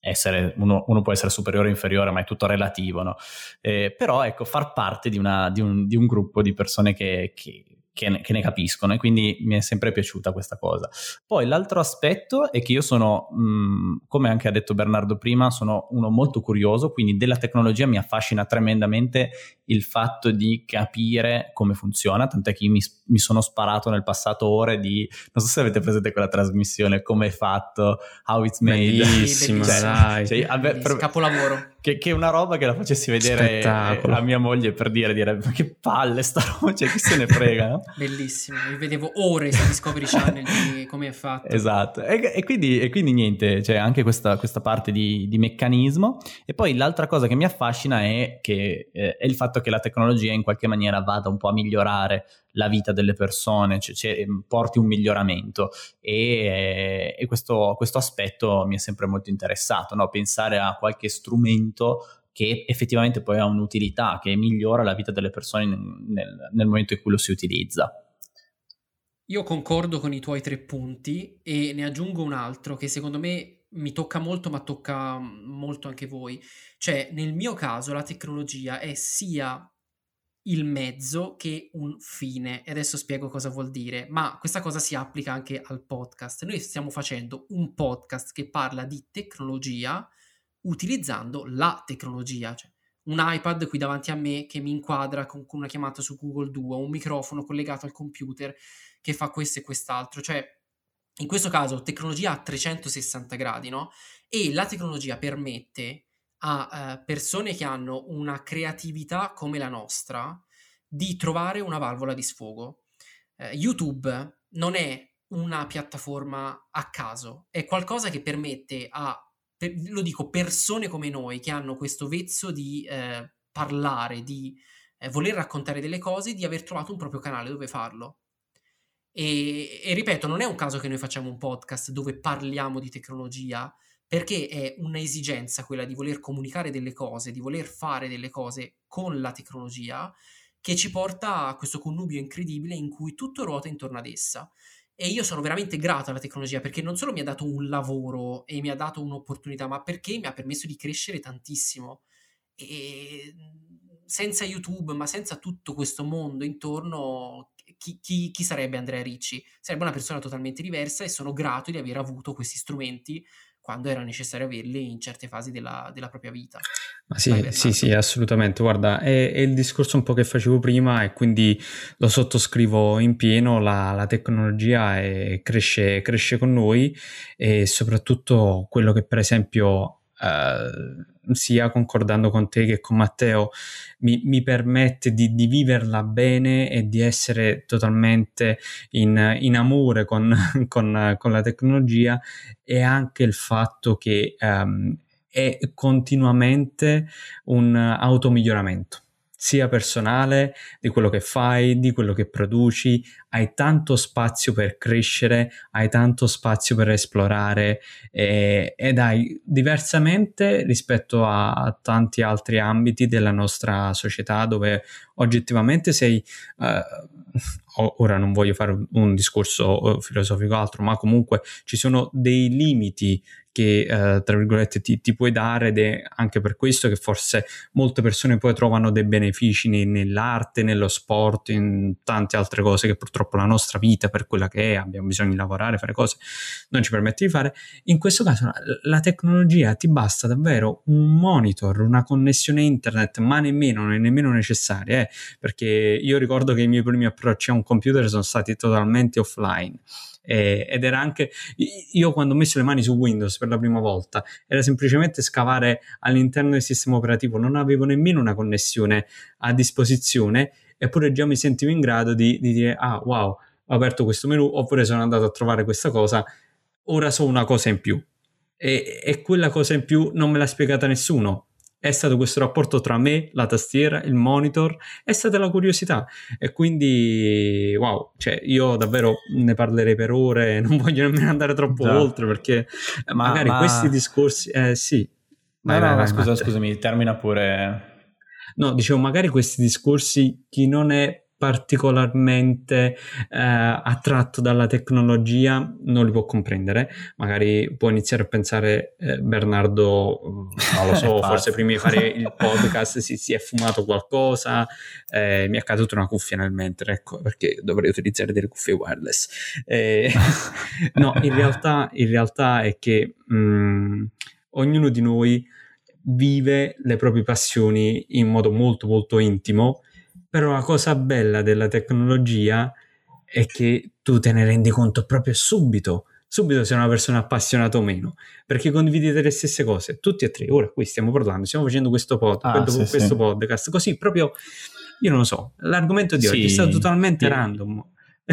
[SPEAKER 2] essere, uno, uno, può essere superiore o inferiore, ma è tutto relativo, no? Eh, però ecco, far parte di, una, di, un, di un, gruppo di persone che, che, che ne, che ne, capiscono e quindi mi è sempre piaciuta questa cosa. Poi l'altro aspetto è che io sono, mh, come anche ha detto Bernardo prima, sono uno molto curioso, quindi della tecnologia mi affascina tremendamente il fatto di capire come funziona, tant'è che mi, mi, sono sparato nel passato ore di, non so se avete presente quella trasmissione, come è fatto, how it's made.
[SPEAKER 3] Bellissimo, cioè, dai.
[SPEAKER 1] Cioè, vabbè, per, capolavoro.
[SPEAKER 2] Che, che, una roba che la facessi vedere Spettacolo. a mia moglie per dire, dire ma che palle sta roba, cioè chi se ne frega, no?
[SPEAKER 1] Bellissimo, io vedevo ore su Discovery Channel di come è fatto.
[SPEAKER 2] Esatto, e, e, quindi, e quindi, niente, c'è anche questa, questa parte di, di, meccanismo. E poi l'altra cosa che mi affascina è, che, eh, è il fatto che la tecnologia in qualche maniera vada un po' a migliorare la vita delle persone, cioè, cioè, porti un miglioramento e, e questo, questo, aspetto mi è sempre molto interessato, no? pensare a qualche strumento che effettivamente poi ha un'utilità, che migliora la vita delle persone nel, nel momento in cui lo si utilizza.
[SPEAKER 1] Io concordo con i tuoi tre punti e ne aggiungo un altro che secondo me mi tocca molto, ma tocca molto anche voi. Cioè, nel mio caso la tecnologia è sia il mezzo che un fine. E adesso spiego cosa vuol dire, ma questa cosa si applica anche al podcast. Noi stiamo facendo un podcast che parla di tecnologia utilizzando la tecnologia, cioè un iPad qui davanti a me che mi inquadra con, con una chiamata su Google Duo, un microfono collegato al computer che fa questo e quest'altro, cioè in questo caso tecnologia a 360 gradi, no? E la tecnologia permette a uh, persone che hanno una creatività come la nostra di trovare una valvola di sfogo. Uh, YouTube non è una piattaforma a caso, è qualcosa che permette a, per, lo dico, persone come noi che hanno questo vezzo di eh, parlare, di eh, voler raccontare delle cose, di aver trovato un proprio canale dove farlo. E, e, ripeto, non è un caso che noi facciamo un podcast dove parliamo di tecnologia, perché è un'esigenza quella di voler comunicare delle cose, di voler fare delle cose con la tecnologia, che ci porta a questo connubio incredibile in cui tutto ruota intorno ad essa. E io sono veramente grato alla tecnologia perché non solo mi ha dato un lavoro e mi ha dato un'opportunità, ma perché mi ha permesso di crescere tantissimo. E senza YouTube, ma senza tutto questo mondo intorno, chi, chi, chi, sarebbe Andrea Ricci? Sarebbe una persona totalmente diversa e sono grato di aver avuto questi strumenti quando era necessario averli in certe fasi della, della propria vita.
[SPEAKER 3] Ma sì, Vai, sì, sì, assolutamente. Guarda, è, è, il discorso un po' che facevo prima e quindi lo sottoscrivo in pieno. La, la tecnologia è, cresce, cresce con noi e soprattutto quello che per esempio Uh, sia concordando con te che con Matteo, mi, mi permette di, di, viverla bene e di essere totalmente in, in amore con, con, con, la tecnologia e anche il fatto che um, è continuamente un automiglioramento sia personale, di quello che fai, di quello che produci, hai tanto spazio per crescere, hai tanto spazio per esplorare e, ed hai diversamente rispetto a, a, tanti altri ambiti della nostra società dove oggettivamente sei... Uh, ora non voglio fare un discorso filosofico altro, ma comunque ci sono dei limiti che eh, tra virgolette ti, ti, puoi dare ed è anche per questo che forse molte persone poi trovano dei benefici nell'arte, nello sport, in tante altre cose che purtroppo la nostra vita per quella che è, abbiamo bisogno di lavorare, fare cose, non ci permette di fare. In questo caso la, la tecnologia ti basta davvero un monitor, una connessione internet, ma nemmeno, non è nemmeno necessaria, eh, perché io ricordo che i miei primi approcci a un computer sono stati totalmente offline eh, ed era anche io quando ho messo le mani su Windows per la prima volta era semplicemente scavare all'interno del sistema operativo non avevo nemmeno una connessione a disposizione eppure già mi sentivo in grado di, di dire ah wow ho aperto questo menu oppure sono andato a trovare questa cosa ora so una cosa in più. E, e quella cosa in più non me l'ha spiegata nessuno è stato questo rapporto tra me, la tastiera, il monitor, è stata la curiosità e quindi wow, cioè io davvero ne parlerei per ore, non voglio nemmeno andare troppo Già. oltre perché ma, magari ma... questi discorsi, eh sì.
[SPEAKER 2] Vai, no, vai, no, vai, scusa, scusami, termina pure.
[SPEAKER 3] No, dicevo, magari questi discorsi chi non è particolarmente eh, attratto dalla tecnologia non li può comprendere. Magari può iniziare a pensare eh, Bernardo, mm, non lo so, forse prima di fare il podcast si, si è fumato qualcosa, eh, mi è caduta una cuffia nel mentre, ecco perché dovrei utilizzare delle cuffie wireless. Eh, no, in realtà, in realtà è che mh, mm, ognuno di noi vive le proprie passioni in modo molto molto intimo però la cosa bella della tecnologia è che tu te ne rendi conto proprio subito, subito sei una persona appassionata o meno, perché condividete le stesse cose, tutti e tre. Ora qui stiamo parlando, stiamo facendo questo, pod, ah, questo, sì, questo sì. podcast, così proprio, io non lo so, l'argomento di oggi è stato totalmente sì. random.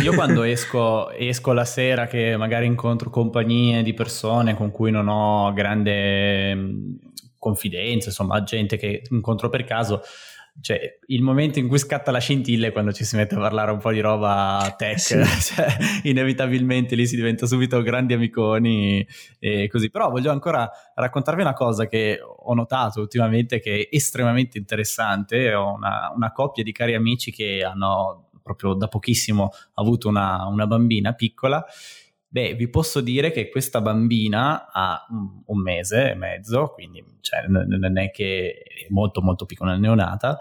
[SPEAKER 2] Io quando esco, esco la sera che magari incontro compagnie di persone con cui non ho grande mm, confidenza, insomma, gente che incontro per caso, cioè, il momento in cui scatta la scintilla è quando ci si mette a parlare un po' di roba tech, sì. cioè, inevitabilmente lì si diventa subito grandi amiconi e così. Però voglio ancora raccontarvi una cosa che ho notato ultimamente che è estremamente interessante. Ho una, una coppia di cari amici che hanno proprio da pochissimo avuto una, una bambina piccola Beh, vi posso dire che questa bambina ha un mese e mezzo, quindi cioè, non è che è molto molto piccola, neonata.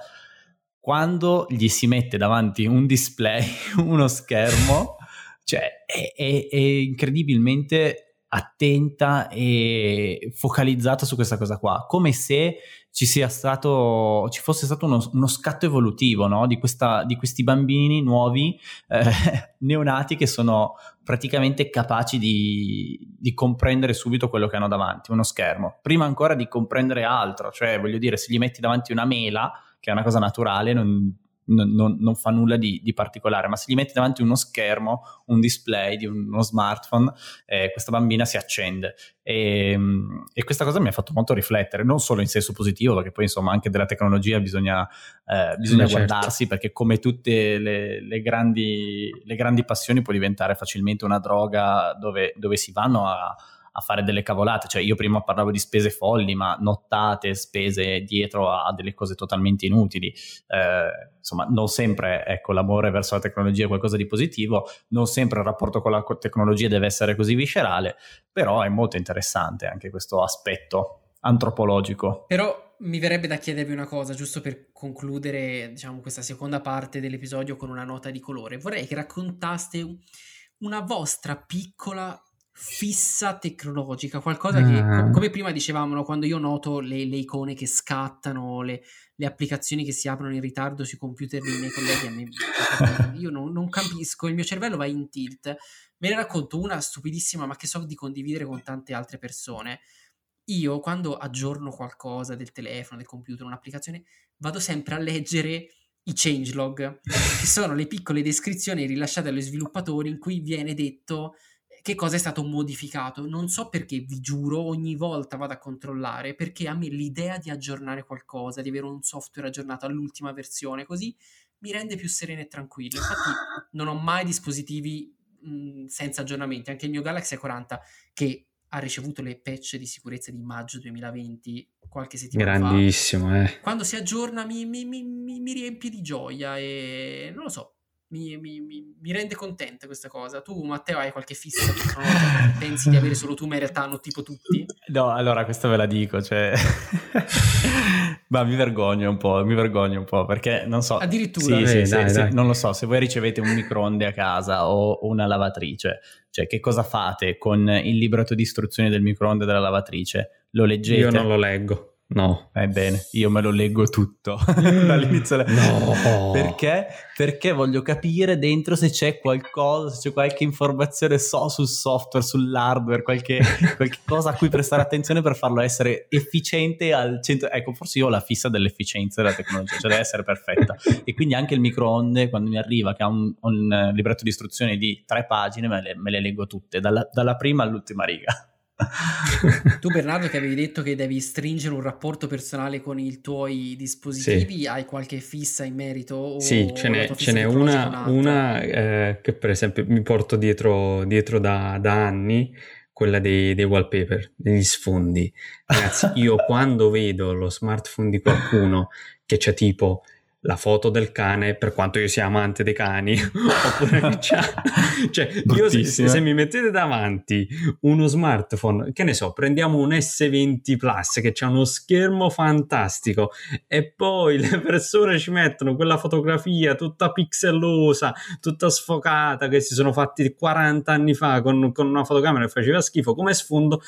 [SPEAKER 2] Quando gli si mette davanti un display, uno schermo, cioè è, è, è incredibilmente attenta e focalizzata su questa cosa qua, come se ci stato, ci fosse stato uno, uno scatto evolutivo no? di, questa, di, questi bambini nuovi, eh, neonati, che sono praticamente capaci di, di, comprendere subito quello che hanno davanti, uno schermo, prima ancora di comprendere altro, cioè voglio dire, se gli metti davanti una mela, che è una cosa naturale, non, non, non, fa nulla di, di, particolare, ma se gli metti davanti uno schermo, un display di uno smartphone, eh, questa bambina si accende. E, e, questa cosa mi ha fatto molto riflettere, non solo in senso positivo, perché poi insomma anche della tecnologia bisogna, eh, bisogna certo. guardarsi, perché come tutte le, le, grandi, le, grandi, passioni può diventare facilmente una droga dove, dove si vanno a a fare delle cavolate, cioè io prima parlavo di spese folli, ma nottate, spese dietro a, a delle cose totalmente inutili. Eh, insomma, non sempre ecco, l'amore verso la tecnologia è qualcosa di positivo, non sempre il rapporto con la tecnologia deve essere così viscerale, però è molto interessante anche questo aspetto antropologico.
[SPEAKER 1] Però mi verrebbe da chiedervi una cosa, giusto per concludere diciamo, questa seconda parte dell'episodio con una nota di colore. Vorrei che raccontaste una vostra piccola fissa tecnologica, qualcosa che, ah. come prima dicevamo, quando io noto le, le icone che scattano, le, le, applicazioni che si aprono in ritardo sui computer dei miei colleghi, a me, io non, non, capisco, il mio cervello va in tilt. Ve ne racconto una stupidissima, ma che so di condividere con tante altre persone. Io, quando aggiorno qualcosa del telefono, del computer, un'applicazione, vado sempre a leggere i changelog, che sono le piccole descrizioni rilasciate dagli sviluppatori in cui viene detto che cosa è stato modificato. Non so perché, vi giuro, ogni volta vado a controllare perché a me l'idea di aggiornare qualcosa, di avere un software aggiornato all'ultima versione, così mi rende più sereno e tranquillo. Infatti non ho mai dispositivi mh, senza aggiornamenti, anche il mio Galaxy A40 che ha ricevuto le patch di sicurezza di maggio 2020 qualche settimana
[SPEAKER 3] Grandissimo, fa. Grandissimo,
[SPEAKER 1] eh. Quando si aggiorna mi, mi, mi, mi riempie di gioia e non lo so, mi, mi, mi, mi, rende contenta questa cosa. Tu, Matteo, hai qualche fissa che pensi di avere solo tu, ma in realtà hanno tipo tutti?
[SPEAKER 2] No, allora questa ve la dico, cioè... ma mi vergogno un po', mi vergogno un po', perché non so...
[SPEAKER 1] Addirittura?
[SPEAKER 2] Sì, eh, sì, dai, se, dai. Se, non lo so, se voi ricevete un microonde a casa o una lavatrice, cioè che cosa fate con il libretto di istruzioni del microonde e della lavatrice? Lo leggete?
[SPEAKER 3] Io non lo leggo. No.
[SPEAKER 2] Ebbene, io me lo leggo tutto dall'inizio. no. Perché? Perché voglio capire dentro se c'è qualcosa, se c'è qualche informazione so sul software, sull'hardware, qualche, qualche cosa a cui prestare attenzione per farlo essere efficiente al centro. Ecco, forse io ho la fissa dell'efficienza della tecnologia, cioè deve essere perfetta. E quindi anche il microonde, quando mi arriva, che ha un, un libretto di istruzioni di tre pagine, me le, me le leggo tutte, dalla, dalla prima all'ultima riga.
[SPEAKER 1] Tu Bernardo che avevi detto che devi stringere un rapporto personale con i tuoi dispositivi, sì. hai qualche fissa in merito?
[SPEAKER 3] sì, ce n'è, ce n'è una, una eh, che per esempio mi porto dietro, dietro da, da, anni, quella dei, dei, wallpaper, degli sfondi. Ragazzi, io quando vedo lo smartphone di qualcuno che c'è tipo la foto del cane, per quanto io sia amante dei cani, oppure cioè, io se, se, mi mettete davanti uno smartphone, che ne so, prendiamo un S20 Plus che ha uno schermo fantastico e poi le persone ci mettono quella fotografia tutta pixellosa, tutta sfocata che si sono fatti 40 anni fa con, con una fotocamera che faceva schifo come sfondo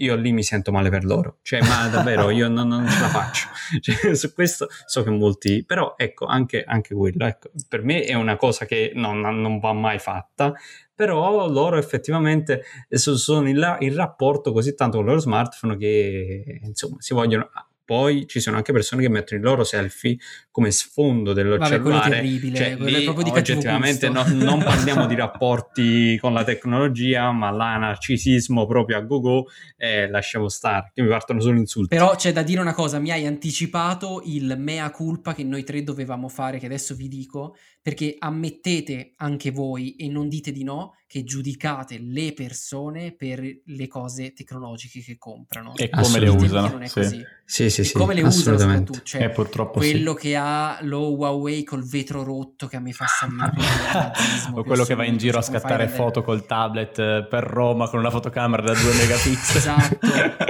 [SPEAKER 3] io lì mi sento male per loro, cioè ma davvero io non, non ce la faccio, cioè, su questo so che molti, però ecco anche, anche quello, ecco, per me è una cosa che non, non va mai fatta, però loro effettivamente sono in, la, in rapporto così tanto con il loro smartphone che insomma si vogliono poi ci sono anche persone che mettono i loro selfie come sfondo del Vabbè, cellulare.
[SPEAKER 1] terribile,
[SPEAKER 3] cioè,
[SPEAKER 1] lì,
[SPEAKER 3] oggettivamente no, non parliamo di rapporti con la tecnologia, ma là narcisismo proprio a go-go e lasciamo stare, che mi partono solo insulti.
[SPEAKER 1] Però c'è da dire una cosa, mi hai anticipato il mea culpa che noi tre dovevamo fare, che adesso vi dico, perché ammettete anche voi e non dite di no che giudicate le persone per le cose tecnologiche che comprano.
[SPEAKER 2] E come le usano. Non è sì. così.
[SPEAKER 3] Sì, sì, sì,
[SPEAKER 1] come le usano soprattutto. Cioè,
[SPEAKER 2] eh, purtroppo
[SPEAKER 1] quello
[SPEAKER 2] sì.
[SPEAKER 1] che ha lo Huawei col vetro rotto che a me fa salire
[SPEAKER 2] o quello che va in giro a scattare foto col tablet eh, per Roma con una fotocamera da 2 megapixel.
[SPEAKER 1] esatto.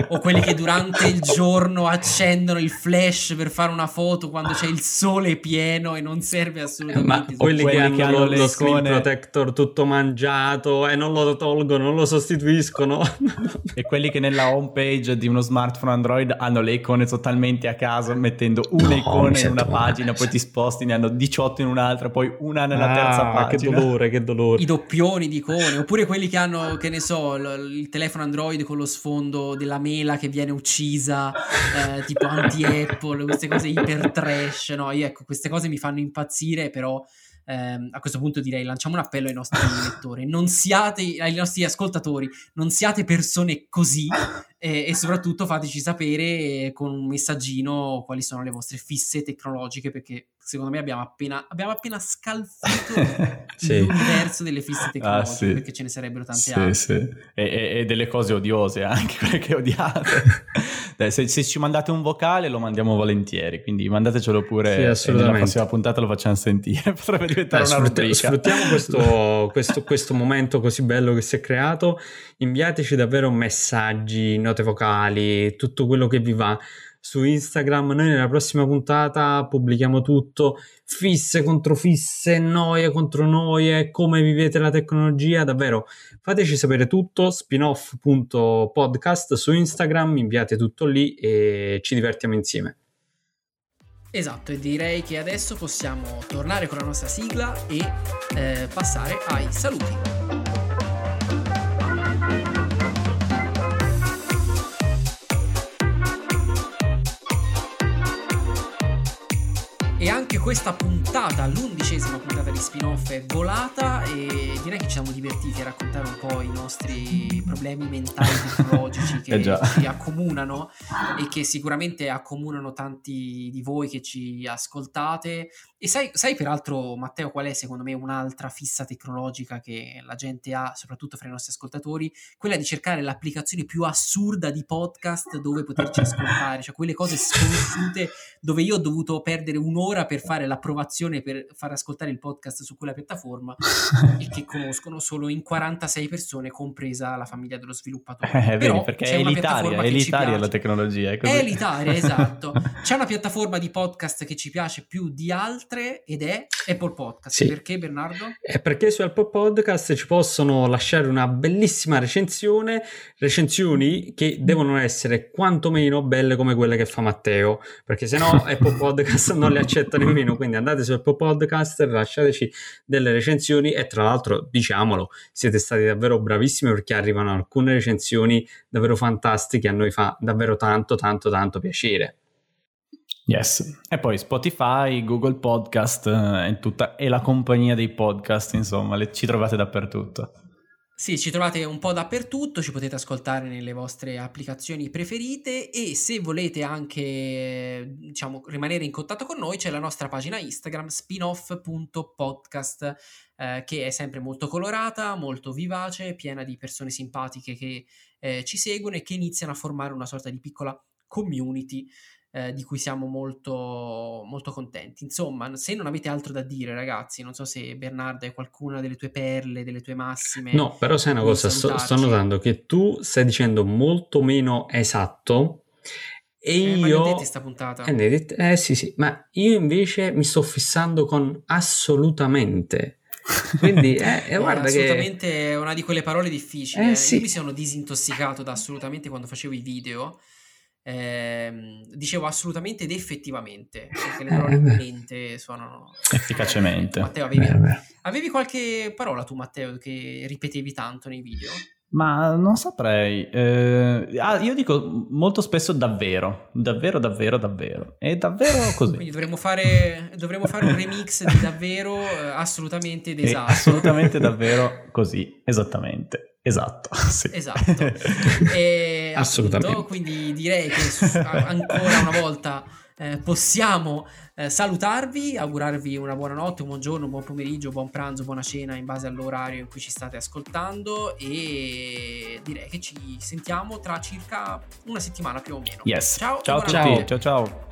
[SPEAKER 1] O quelli che durante il giorno accendono il flash per fare una foto quando c'è il sole pieno e non serve assolutamente.
[SPEAKER 3] Ma quelli, quelli che hanno, che hanno lo, lo screen protector tutto mangiato e non lo tolgono, non lo sostituiscono.
[SPEAKER 2] e quelli che nella home page di uno smartphone Android hanno le icone totalmente a caso, mettendo una no, icona in una pagina, poi ti sposti, ne hanno 18 in un'altra, poi una nella ah, terza pagina.
[SPEAKER 3] Che dolore, che dolore.
[SPEAKER 1] I doppioni di icone, oppure quelli che hanno, che ne so, l- il telefono Android con lo sfondo della mela che viene uccisa, eh, tipo anti-Apple, queste cose iper trash, no? Io, ecco, queste cose mi fanno impazzire, però ehm, a questo punto direi lanciamo un appello ai nostri lettori, non siate, ai nostri ascoltatori, non siate persone così e, e, soprattutto fateci sapere con un messaggino quali sono le vostre fisse tecnologiche perché secondo me abbiamo appena, abbiamo appena scalfito sì. l'universo delle fisse ah, tecnologiche ah, sì. perché ce ne sarebbero tante
[SPEAKER 2] sì,
[SPEAKER 1] altre.
[SPEAKER 2] Sì. E, e, delle cose odiose anche, quelle che odiate. Dai, se, se, ci mandate un vocale lo mandiamo volentieri, quindi mandatecelo pure sì, e nella prossima puntata lo facciamo sentire, potrebbe diventare Beh, una sfrutt- rubrica.
[SPEAKER 3] Sfruttiamo questo, questo, questo momento così bello che si è creato, inviateci davvero messaggi, note vocali, tutto quello che vi va su Instagram. Noi nella prossima puntata pubblichiamo tutto, fisse contro fisse, noie contro noie, come vivete la tecnologia, davvero fateci sapere tutto, spinoff.podcast su Instagram, inviate tutto lì e ci divertiamo insieme.
[SPEAKER 1] Esatto, e direi che adesso possiamo tornare con la nostra sigla e eh, passare ai saluti. E anche questa puntata, l'undicesima puntata di spin-off, è volata e direi che ci siamo divertiti a raccontare un po' i nostri problemi mentali tecnologici che eh ci accomunano e che sicuramente accomunano tanti di voi che ci ascoltate. E sai, sai peraltro, Matteo, qual è secondo me un'altra fissa tecnologica che la gente ha, soprattutto fra i nostri ascoltatori? Quella di cercare l'applicazione più assurda di podcast dove poterci ascoltare, cioè quelle cose sconosciute dove io ho dovuto perdere un'ora ora per fare l'approvazione per far ascoltare il podcast su quella piattaforma e che conoscono solo in 46 persone, compresa la famiglia dello sviluppatore.
[SPEAKER 2] Eh, vedi, perché è elitaria, è elitaria la tecnologia.
[SPEAKER 1] È, è elitaria, esatto. C'è una piattaforma di podcast che ci piace più di altre ed è Apple Podcast. Sì. Perché Bernardo?
[SPEAKER 3] È perché su Apple Podcast ci possono lasciare una bellissima recensione, recensioni che devono essere quantomeno belle come quelle che fa Matteo, perché se no Apple Podcast non le accetta nemmeno, quindi andate sul podcast, lasciateci delle recensioni e tra l'altro diciamolo, siete stati davvero bravissimi perché arrivano alcune recensioni davvero fantastiche, a noi fa davvero tanto tanto tanto piacere.
[SPEAKER 2] Yes, e poi Spotify, Google Podcast e, eh, tutta, e la compagnia dei podcast, insomma, le, ci trovate dappertutto.
[SPEAKER 1] Sì, ci trovate un po' dappertutto, ci potete ascoltare nelle vostre applicazioni preferite e se volete anche, diciamo, rimanere in contatto con noi c'è la nostra pagina Instagram spinoff.podcast eh, che è sempre molto colorata, molto vivace, piena di persone simpatiche che eh, ci seguono e che iniziano a formare una sorta di piccola community eh, di cui siamo molto, molto contenti. Insomma, se non avete altro da dire, ragazzi, non so se Bernardo hai qualcuna delle tue perle, delle tue massime.
[SPEAKER 3] No, però sai una cosa, sto, sto, notando che tu stai dicendo molto meno esatto. E eh, io.
[SPEAKER 1] Ma puntata.
[SPEAKER 3] Eh, detto, eh sì, sì, ma io invece mi sto fissando con assolutamente. Quindi, eh, eh, guarda
[SPEAKER 1] assolutamente
[SPEAKER 3] che...
[SPEAKER 1] è una di quelle parole difficili. Eh, eh. Sì. Io mi sono disintossicato da assolutamente quando facevo i video eh, dicevo assolutamente ed effettivamente, perché le parole in eh, mente suonano
[SPEAKER 2] efficacemente.
[SPEAKER 1] Matteo, avevi, avevi, qualche parola tu, Matteo, che ripetevi tanto nei video?
[SPEAKER 2] Ma non saprei. Eh, ah, io dico molto spesso davvero, davvero, davvero, davvero. È davvero così.
[SPEAKER 1] Quindi dovremmo fare, dovremmo fare un remix di davvero eh, assolutamente esatto.
[SPEAKER 2] Assolutamente davvero così, esattamente. Esatto, sì.
[SPEAKER 1] esatto. E, Assolutamente. Appunto, quindi direi che ancora una volta eh, possiamo eh, salutarvi, augurarvi una buona notte, un buongiorno, un buon pomeriggio, buon pranzo, buona cena in base all'orario in cui ci state ascoltando e direi che ci sentiamo tra circa una settimana più o meno.
[SPEAKER 2] Yes. Ciao, ciao a tutti, ciao ciao.